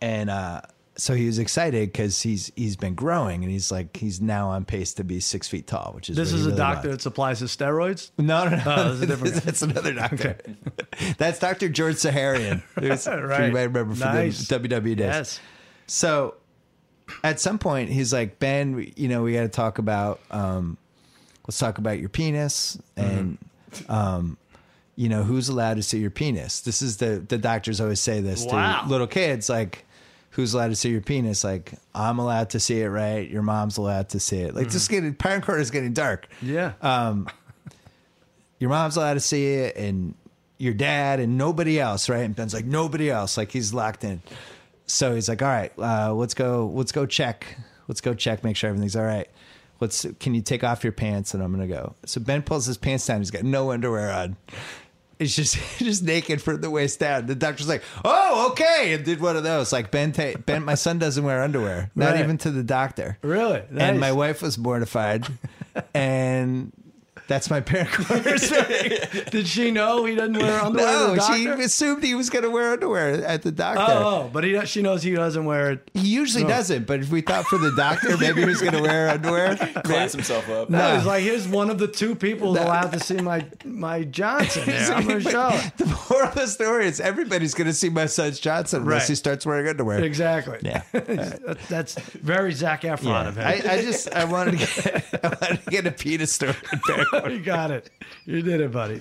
and uh, so he was excited because he's he's been growing, and he's like he's now on pace to be six feet tall, which is This is a doctor wants. that supplies his steroids. No, no, no. Oh, this is a different. That's another doctor. That's Dr. George Zahorian. Right. You might remember from Nice. the WWE days. Yes. So at some point, he's like, Ben, you know, we got to talk about, um, let's talk about your penis and, um, you know, who's allowed to see your penis. This is the, the doctors always say this Wow. to little kids, like, who's allowed to see your penis? Like, I'm allowed to see it, right? Your mom's allowed to see it. Like, just getting, parent court is getting dark Yeah. Um, your mom's allowed to see it and your dad and nobody else, right? And Ben's like, nobody else. Like he's locked in. So he's like, all right, uh, let's go, let's go check. Let's go check, make sure everything's all right. Let's, can you take off your pants? And I'm going to go. So Ben pulls his pants down. He's got no underwear on. It's just, just naked from the waist down. The doctor's like, oh, okay. And did one of those. Like Ben, ta- Ben, my son doesn't wear underwear, not Right. even to the doctor. Really? And my wife was mortified. and that's my parent corner. Did she know he doesn't wear underwear? to No, the she assumed he was going to wear underwear at the doctor. Oh, oh, but he, she knows he doesn't wear it. He usually No. doesn't, but if we thought for the doctor, maybe he was going to wear underwear. Class himself up. No, No. he's like, here's one of the two people who's No. allowed to see my my Johnson there. I'm going to show it. The moral of the story is everybody's going to see my son's Johnson unless Right. he starts wearing underwear. Exactly. Yeah. That- That's very Zac Efron Yeah. of him. I, I just I wanted to get I wanted to get a penis story. In parent corner. you got it. You did it, buddy.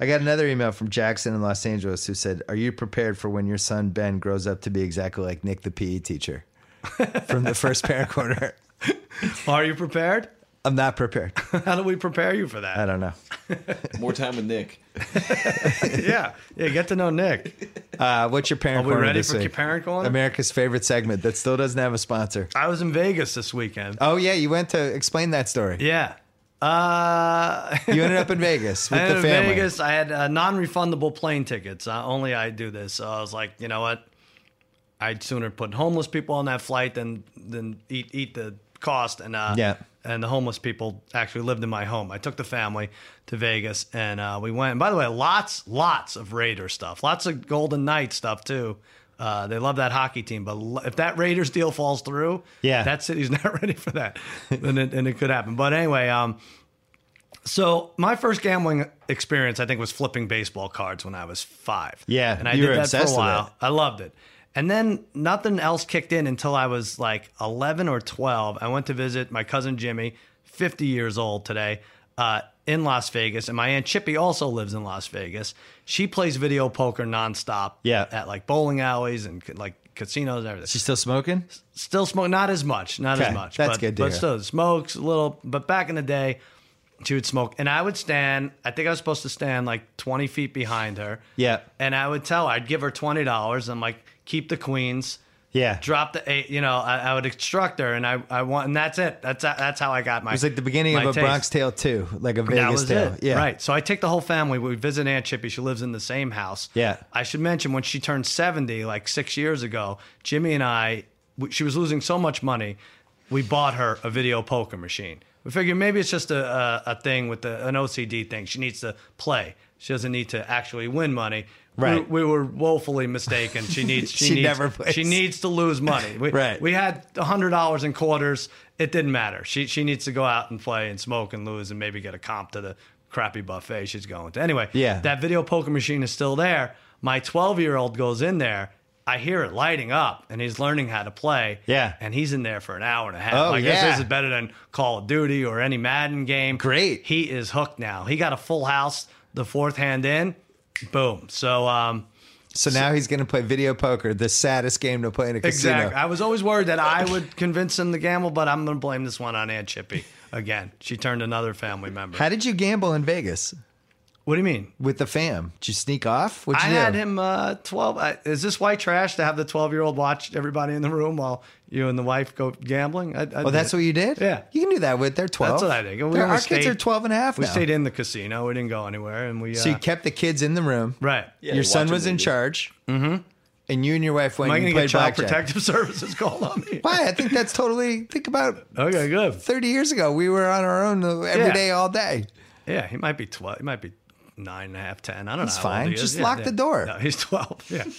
I got another email from Jackson in Los Angeles who said, "Are you prepared for when your son Ben grows up to be exactly like Nick, the PE teacher, from the first parent corner?" Are you prepared? I'm not prepared. How do we prepare you for that? I don't know. More time with Nick. yeah, yeah. Get to know Nick. Uh, what's your parent Are we corner ready this for week? parent corner? America's favorite segment that still doesn't have a sponsor. I was in Vegas this weekend. Oh yeah, you went to explain that story. Yeah. Uh, You ended up in Vegas with the family. Vegas. I had uh, non-refundable plane tickets. Uh, only I do this. So I was like, you know what? I'd sooner put homeless people on that flight than than eat eat the cost. And uh, Yeah. And the homeless people actually lived in my home. I took the family to Vegas, and uh, we went. And by the way, lots lots of Raider stuff, lots of Golden Knight stuff too. Uh, they love that hockey team, but if that Raiders deal falls through, Yeah. that city's not ready for that, and it, and it could happen. But anyway, um, so my first gambling experience, I think, was flipping baseball cards when I was five. Yeah, and I you did were that for a while. I loved it. And then nothing else kicked in until I was like 11 or 12. I went to visit my cousin Jimmy, 50 years old today, uh, in Las Vegas. And my Aunt Chippy also lives in Las Vegas. She plays video poker nonstop Yeah. at like bowling alleys and like casinos and everything. She's still smoking. Still smoke, not as much, not Okay, as much. that's but, good to But hear. still, smokes a little. But back in the day, she would smoke, and I would stand. I think I was supposed to stand like twenty feet behind her. Yeah. And I would tell her, I'd give her twenty dollars. I'm like, keep the queens, Yeah, drop the eight. You know, I, I would instruct her, and I, I want, and that's it. That's that's how I got my. it was like the beginning of a taste. Bronx Tale too, like a Vegas Tale. it. Yeah, Right. So I take the whole family. We visit Aunt Chippy. She lives in the same house. Yeah. I should mention when she turned 70, like six years ago, Jimmy and I, we, she was losing so much money, we bought her a video poker machine. We figured maybe it's just a, a, a thing with the, an OCD thing. She needs to play. She doesn't need to actually win money. Right. We, we were woefully mistaken. She needs. She, She needs, never plays. She needs to lose money. We, Right. We had hundred dollars in quarters. It didn't matter. She she needs to go out and play and smoke and lose and maybe get a comp to the crappy buffet she's going to. Anyway, Yeah. that video poker machine is still there. My 12 year old goes in there. I hear it lighting up, and he's learning how to play. Yeah. and he's in there for an hour and a half. Oh, I guess yeah. this is better than Call of Duty or any Madden game. Great. He is hooked now. He got a full house. The fourth hand in, boom. So um, So now he's going to play video poker, the saddest game to play in a casino. Exactly. I was always worried that I would convince him to gamble, but I'm going to blame this one on Aunt Chippy again. She turned another family member. How did you gamble in Vegas what do you mean? with the fam? Did you sneak off? What'd I you do? had him uh, 12. Uh, is this white trash to have the 12 year old watch everybody in the room while you and the wife go gambling? I, I Oh, that's what you did? Yeah. You can do that with. They're 12. That's what I think. We They're- only our kids are 12 and a half We now. stayed in the casino. We didn't go anywhere. And we. Uh, so you kept the kids in the room. right. Yeah, Your son was in movie. charge. Mm-hmm. And you and your wife went Am I and going to get played child blackjack. protective services called on me? Why? I think that's totally. Think about Okay, good. 30 years ago. We were on our own every Yeah. day, all day. Yeah, he might be 12. He might be nine and a half, 10. I don't That's know. old fine. he. Just Yeah, lock yeah. the door. No, he's 12. Yeah.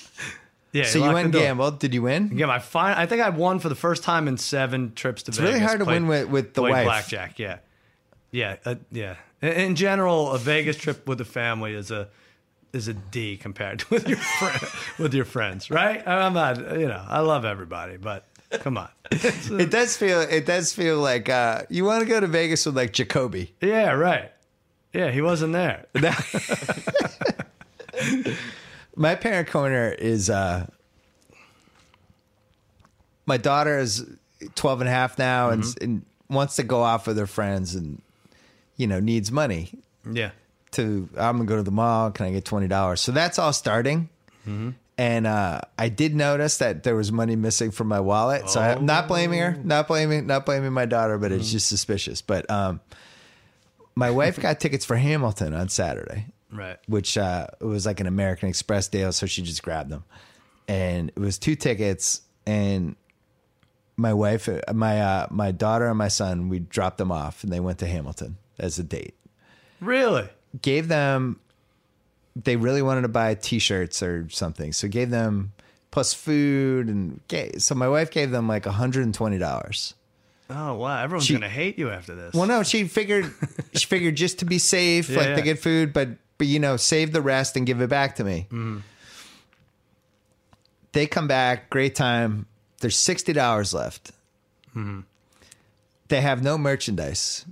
Yeah. So you went and gambled. Did you win? Yeah, my fine. I think I won for the first time in seven trips to It's Vegas. really hard to Played- win with, with the wife. blackjack. Yeah, yeah, uh, yeah. In, in general, a Vegas trip with the family is a is a D compared to with your friend, with your friends, right? I'm not, you know, I love everybody, but come on, It does feel. It does feel like uh, you want to go to Vegas with like Jacoby. yeah, right. Yeah, he wasn't there. My parent corner is uh my daughter is 12 and a half now and, Mm-hmm. and wants to go off with her friends and you know needs money Yeah, to I'm gonna go to the mall can I get $20 so that's all starting Mm-hmm. and uh, I did notice that there was money missing from my wallet so I'm not blaming her not blaming not blaming my daughter but Mm-hmm. it's just suspicious but um my wife got tickets for Hamilton on Saturday right. which uh, it was like an American Express deal, so she just grabbed them, and it was two tickets. And my wife, uh, my uh, my daughter, and my son, we dropped them off, and they went to Hamilton as a date. Really? Gave them, they really wanted to buy T-shirts or something, so gave them plus food and gave, so my wife gave them like hundred and twenty dollars. Oh wow, everyone's She- gonna hate you after this. Well, no, she figured she figured just to be safe, Yeah, like yeah. to get food, but but you know, save the rest and give it back to me. Mm-hmm. They come back, great time. There's sixty dollars left. Mm-hmm. They have no merchandise.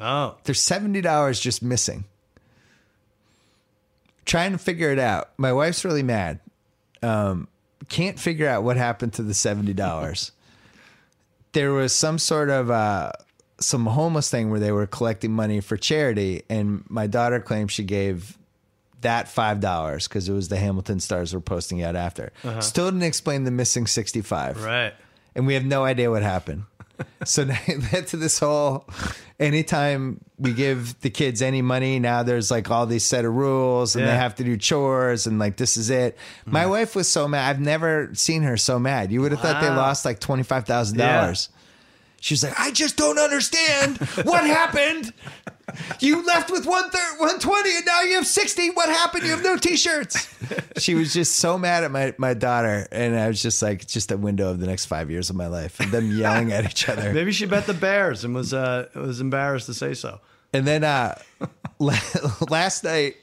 Oh, There's seventy dollars just missing. trying to figure it out. My wife's really mad. Um, can't figure out what happened to the seventy dollars. there was some sort of uh, some homeless thing where they were collecting money for charity, and my daughter claimed she gave that five dollars because it was the Hamilton Stars were posting out after. Still didn't explain the missing sixty five Right. and we have no idea what happened. So to this whole anytime we give the kids any money, now there's like all these set of rules and they have to do chores and like this is it. My mm. wife was so mad. I've never seen her so mad. You would have thought they lost like twenty five She was like, I just don't understand what happened. You left with one third, one twenty, and now you have sixty. What happened? You have no t-shirts. She was just so mad at my my daughter, and I was just like, just a window of the next five years of my life, and them yelling at each other. Maybe she bet the Bears and was uh, was embarrassed to say so. And then uh, last night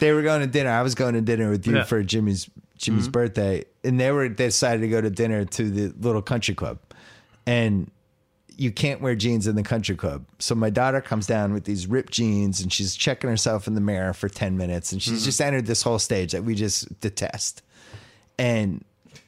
they were going to dinner. I was going to dinner with you Yeah. for Jimmy's Jimmy's birthday, and they were they decided to go to dinner to the little country club, and you can't wear jeans in the country club. So my daughter comes down with these ripped jeans, and she's checking herself in the mirror for ten minutes, and she's mm-hmm. just entered this whole stage that we just detest. And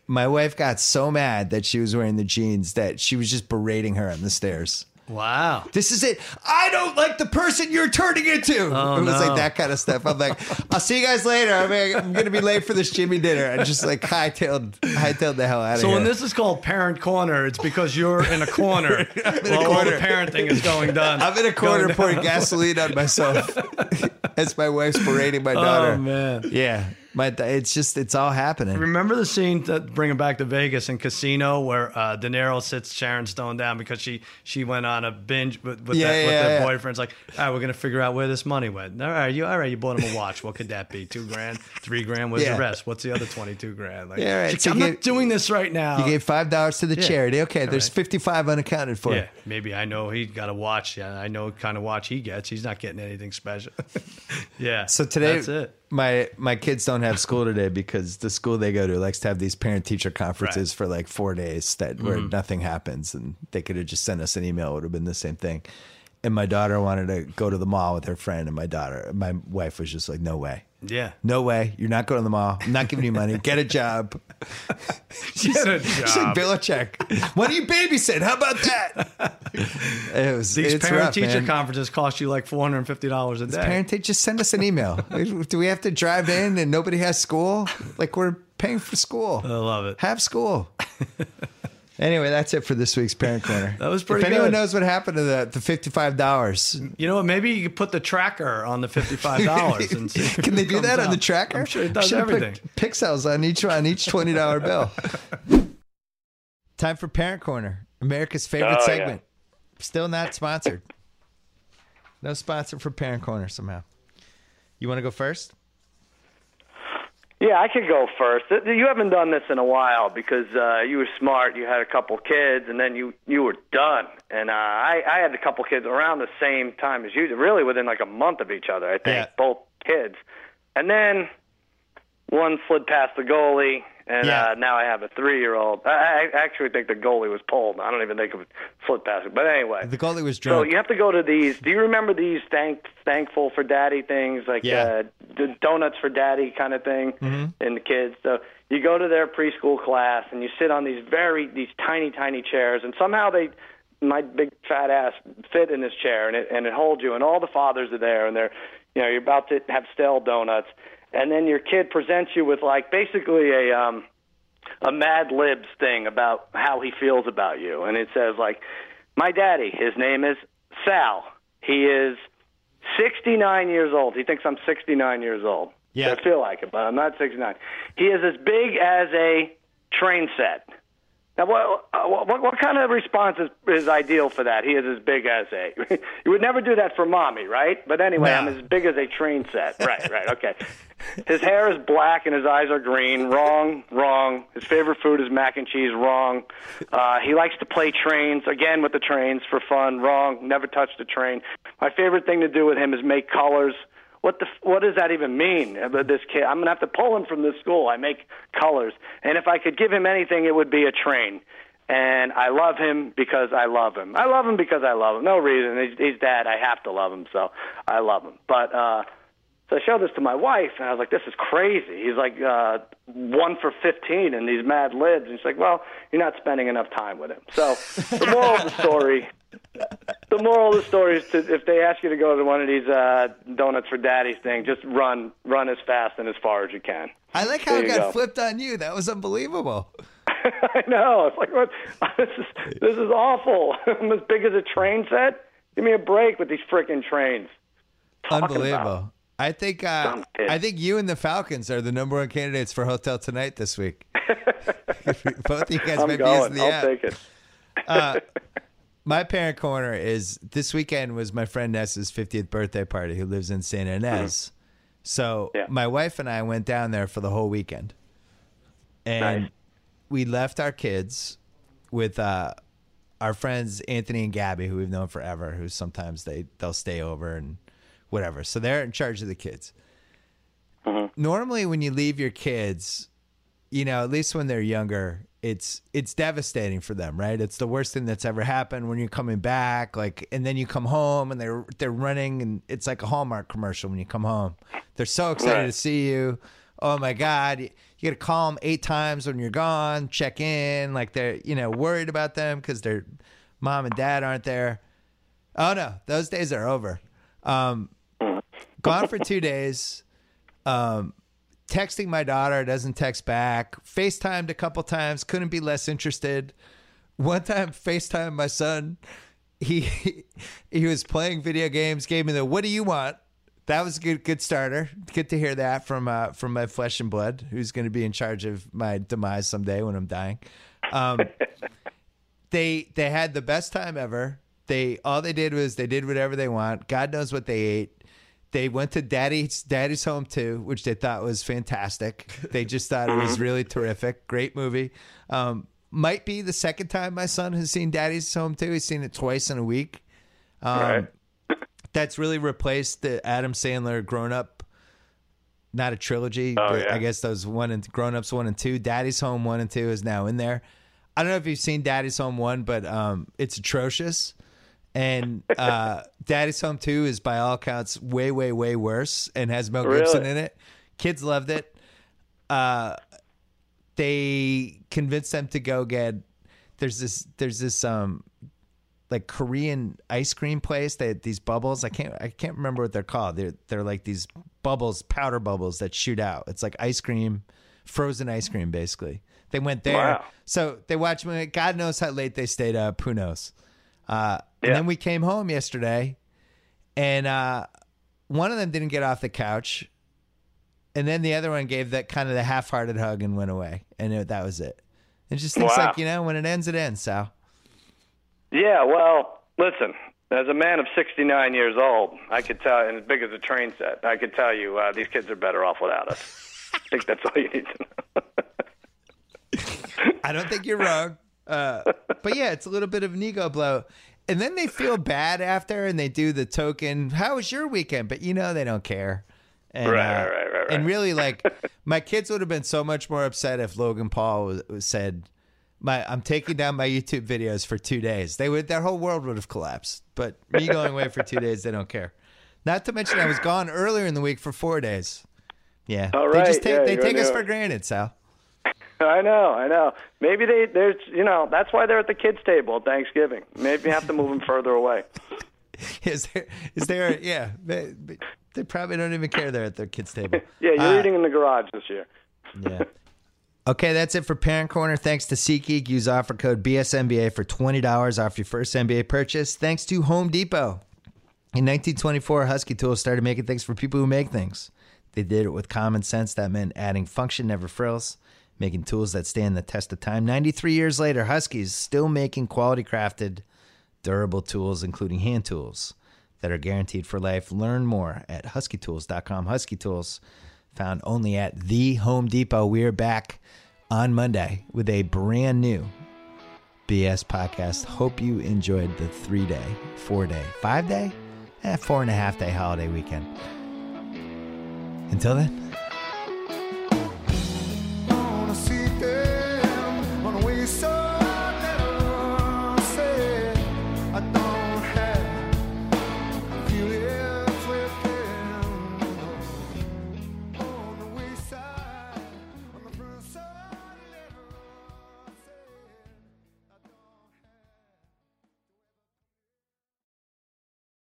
my wife got so mad that she was wearing the jeans that she was just berating her on the stairs. Wow. This is it. I don't like the person you're turning into. Oh, it was no. like that kind of stuff. I'm like, I'll see you guys later. I'm, I'm going to be late for this Jimmy dinner. I just like hightailed, hightailed the hell out of So here. when this is called parent corner, it's because you're in a corner while all corner. the parenting is going down. I'm in a corner pouring gasoline on myself as my wife's parading my oh, daughter. Oh man. Yeah, my it's just it's all happening. Remember the scene that bring it back to Vegas in Casino where uh, De Niro sits Sharon Stone down because she she went on a binge with, with, Yeah, that, with yeah, their yeah. boyfriend's like, all right, we're gonna figure out where this money went. All right, you all right? You bought him a watch. What could that be? Two grand, three grand. Where's Yeah. the rest? What's the other twenty two grand? Like, Yeah, right. she- So I'm you not doing this right now. You gave five dollars to the Yeah. charity. Okay, there's right. 55 unaccounted for. yeah, maybe I know he got a watch. Yeah, I know what kind of watch he gets. He's not getting anything special. yeah. So today, that's it. My my kids don't have school today because the school they go to likes to have these parent teacher conferences Right. Mm-hmm. for like four days that where nothing happens, and they could have just sent us an email. It would have been the same thing. And my daughter wanted to go to the mall with her friend, and my daughter, my wife was just like, "No way, Yeah. no way, you're not going to the mall. I'm not giving you money. Get a job." Get a She's like job. Belichick. Why do you babysit? How about that? It was These parent teacher man. conferences cost you like four hundred and fifty dollars a day. Parent, te- just send us an email. Do we have to drive in and nobody has school? Like we're paying for school. I love it. Have school. anyway, that's it for this week's parent corner. That was pretty If anyone good. knows what happened to the the fifty five dollars, You know what? Maybe you could put the tracker on the fifty-five dollars and see. can they do comes that on the tracker? I'm sure it does Should've put everything. Pixels on each on each twenty dollar bill. Time for parent corner, America's favorite Oh, yeah. segment. Still not sponsored. No sponsor for parent corner somehow. You want to go first? Yeah, I could go first. You haven't done this in a while because uh, you were smart. You had a couple kids, and then you you were done. And uh, I I had a couple kids around the same time as you, really within like a month of each other. I think Yeah. both kids, and then one slid past the goalie, and Yeah. uh, now I have a three-year-old. I, I actually think the goalie was pulled. I don't even think it slid past it. But anyway, The goalie was so drunk. you have to go to these. Do you remember these thank thankful for daddy things like Yeah. uh, d- donuts for daddy kind of thing, Mm-hmm. and the kids? So you go to their preschool class and you sit on these very these tiny tiny chairs, and somehow they my big fat ass fit in this chair, and it and it holds you, and all the fathers are there, and they're you know you're about to have stale donuts, and then your kid presents you with like basically a um a Mad Libs thing about how he feels about you, and it says like, "My daddy, his name is Sal. He is 69 years old. He thinks I'm 69 years old. Yeah. I feel like it, but I'm not 69. He is as big as a train set." Now, what, what what kind of response is, is ideal for that? He is as big as a. you would never do that for mommy, right? But anyway, No. I'm as big as a train set. Right, right, okay. His hair is black and his eyes are green. Wrong, wrong. His favorite food is mac and cheese. Wrong. Uh, he likes to play trains again with the trains for fun. Wrong. Never touched a train. My favorite thing to do with him is make colors. What the what does that even mean? About this kid, I'm gonna have to pull him from this school. I make colors, and if I could give him anything, it would be a train. And I love him because I love him. I love him because I love him. No reason. He's, he's dad. I have to love him, so I love him. But uh, So I showed this to my wife, and I was like, "This is crazy." He's like, uh, "One for 15 in these Mad Libs," and she's like, "Well, you're not spending enough time with him." So the moral of the story, the moral of the story is, to, if they ask you to go to one of these uh, donuts for daddies thing, just run, run as fast and as far as you can. I like how There it got go. flipped on you. That was unbelievable. I know. It's like what? This is this is awful. I'm as big as a train set. Give me a break with these freaking trains. Talking Unbelievable. about. I think uh, I think you and the Falcons are the number one candidates for Hotel Tonight this week. Both of you guys I'm might be using going. the I'll app. take it. My parent corner is this weekend was my friend Ness's 50th birthday party who lives in San Ynez. So Yeah. my wife and I went down there for the whole weekend. And Nice. we left our kids with uh, our friends Anthony and Gabby, who we've known forever, who sometimes they they'll stay over and whatever. So they're in charge of the kids. Normally, when you leave your kids, you know, at least when they're younger, it's it's devastating for them, right? It's the worst thing that's ever happened when you're coming back, like, and then you come home and they're they're running, and it's like a Hallmark commercial when you come home. They're so excited Right. to see you. Oh my God, you, you got to call them eight times when you're gone, check in, like they're you know worried about them because their mom and dad aren't there. Oh no, those days are over. Um, gone for two days. Um, texting my daughter doesn't text back. FaceTimed a couple times, couldn't be less interested. One time, FaceTime my son. He he was playing video games. Gave me the "What do you want?" That was a good good starter. Good to hear that from uh, from my flesh and blood, who's going to be in charge of my demise someday when I'm dying. Um, they they had the best time ever. They all they did was they did whatever they want. God knows what they ate. They went to Daddy's Daddy's Home too, which they thought was fantastic. They just thought it was really terrific. Great movie. Um, might be the second time my son has seen Daddy's Home too. He's seen it twice in a week. Um, Right. That's really replaced the Adam Sandler grown up, not a trilogy. Oh, but yeah. I guess those one and grown ups one and two. Daddy's Home one and two is now in there. I don't know if you've seen Daddy's Home one, but um, it's atrocious. And uh, Daddy's Home two is by all accounts way, way, way worse and has Mel Gibson Really? in it. Kids loved it. Uh, they convinced them to go get. There's this. There's this. Um, like Korean ice cream place. They had these bubbles. I can't I can't remember what they're called. They're they're like these bubbles, powder bubbles that shoot out. It's like ice cream, frozen ice cream, basically. They went there. Wow. So they watched me. God knows how late they stayed up. Who knows? Uh, and then we came home yesterday, and uh, one of them didn't get off the couch, and then the other one gave that kind of the half-hearted hug and went away, and it, that was it. And just things Wow. like you know, when it ends, it ends. Sal. Yeah, well, listen. As a man of 69 years old, I could tell, and as big as a train set, I could tell you uh, these kids are better off without us. I think that's all you need to know. I don't think you're wrong. Uh, but yeah, it's a little bit of an ego blow. And then they feel bad after and they do the token, how was your weekend? But you know, they don't care. And, Right, uh, right, right, right, And really, like, my kids would have been so much more upset if Logan Paul was, was said, my, I'm taking down my YouTube videos for two days. They would, their whole world would have collapsed. But me going away for two days, they don't care. Not to mention, I was gone earlier in the week for four days. Yeah. All They just take, yeah, they take us for granted, Sal. I know, I know. Maybe they, there's, you know, that's why they're at the kids' table at Thanksgiving. Maybe you have to move them further away. Is there? Is there? Yeah, they, they probably don't even care. They're at their kids' table. Yeah, you're Uh, eating in the garage this year. Yeah. Okay, that's it for Parent Corner. Thanks to SeatGeek. Use offer code BSNBA for twenty dollars off your first NBA purchase. Thanks to Home Depot. In 1924, Husky Tools started making things for people who make things. They did it with common sense. That meant adding function, never frills, making tools that stand the test of time. 93 years later, Husky's still making quality crafted, durable tools, including hand tools that are guaranteed for life. Learn more at huskytools.com. Husky Tools, found only at the Home Depot. We are back on Monday with a brand new BS podcast. Hope you enjoyed the three day, four day, five day, eh, four and a half day holiday weekend. Until then,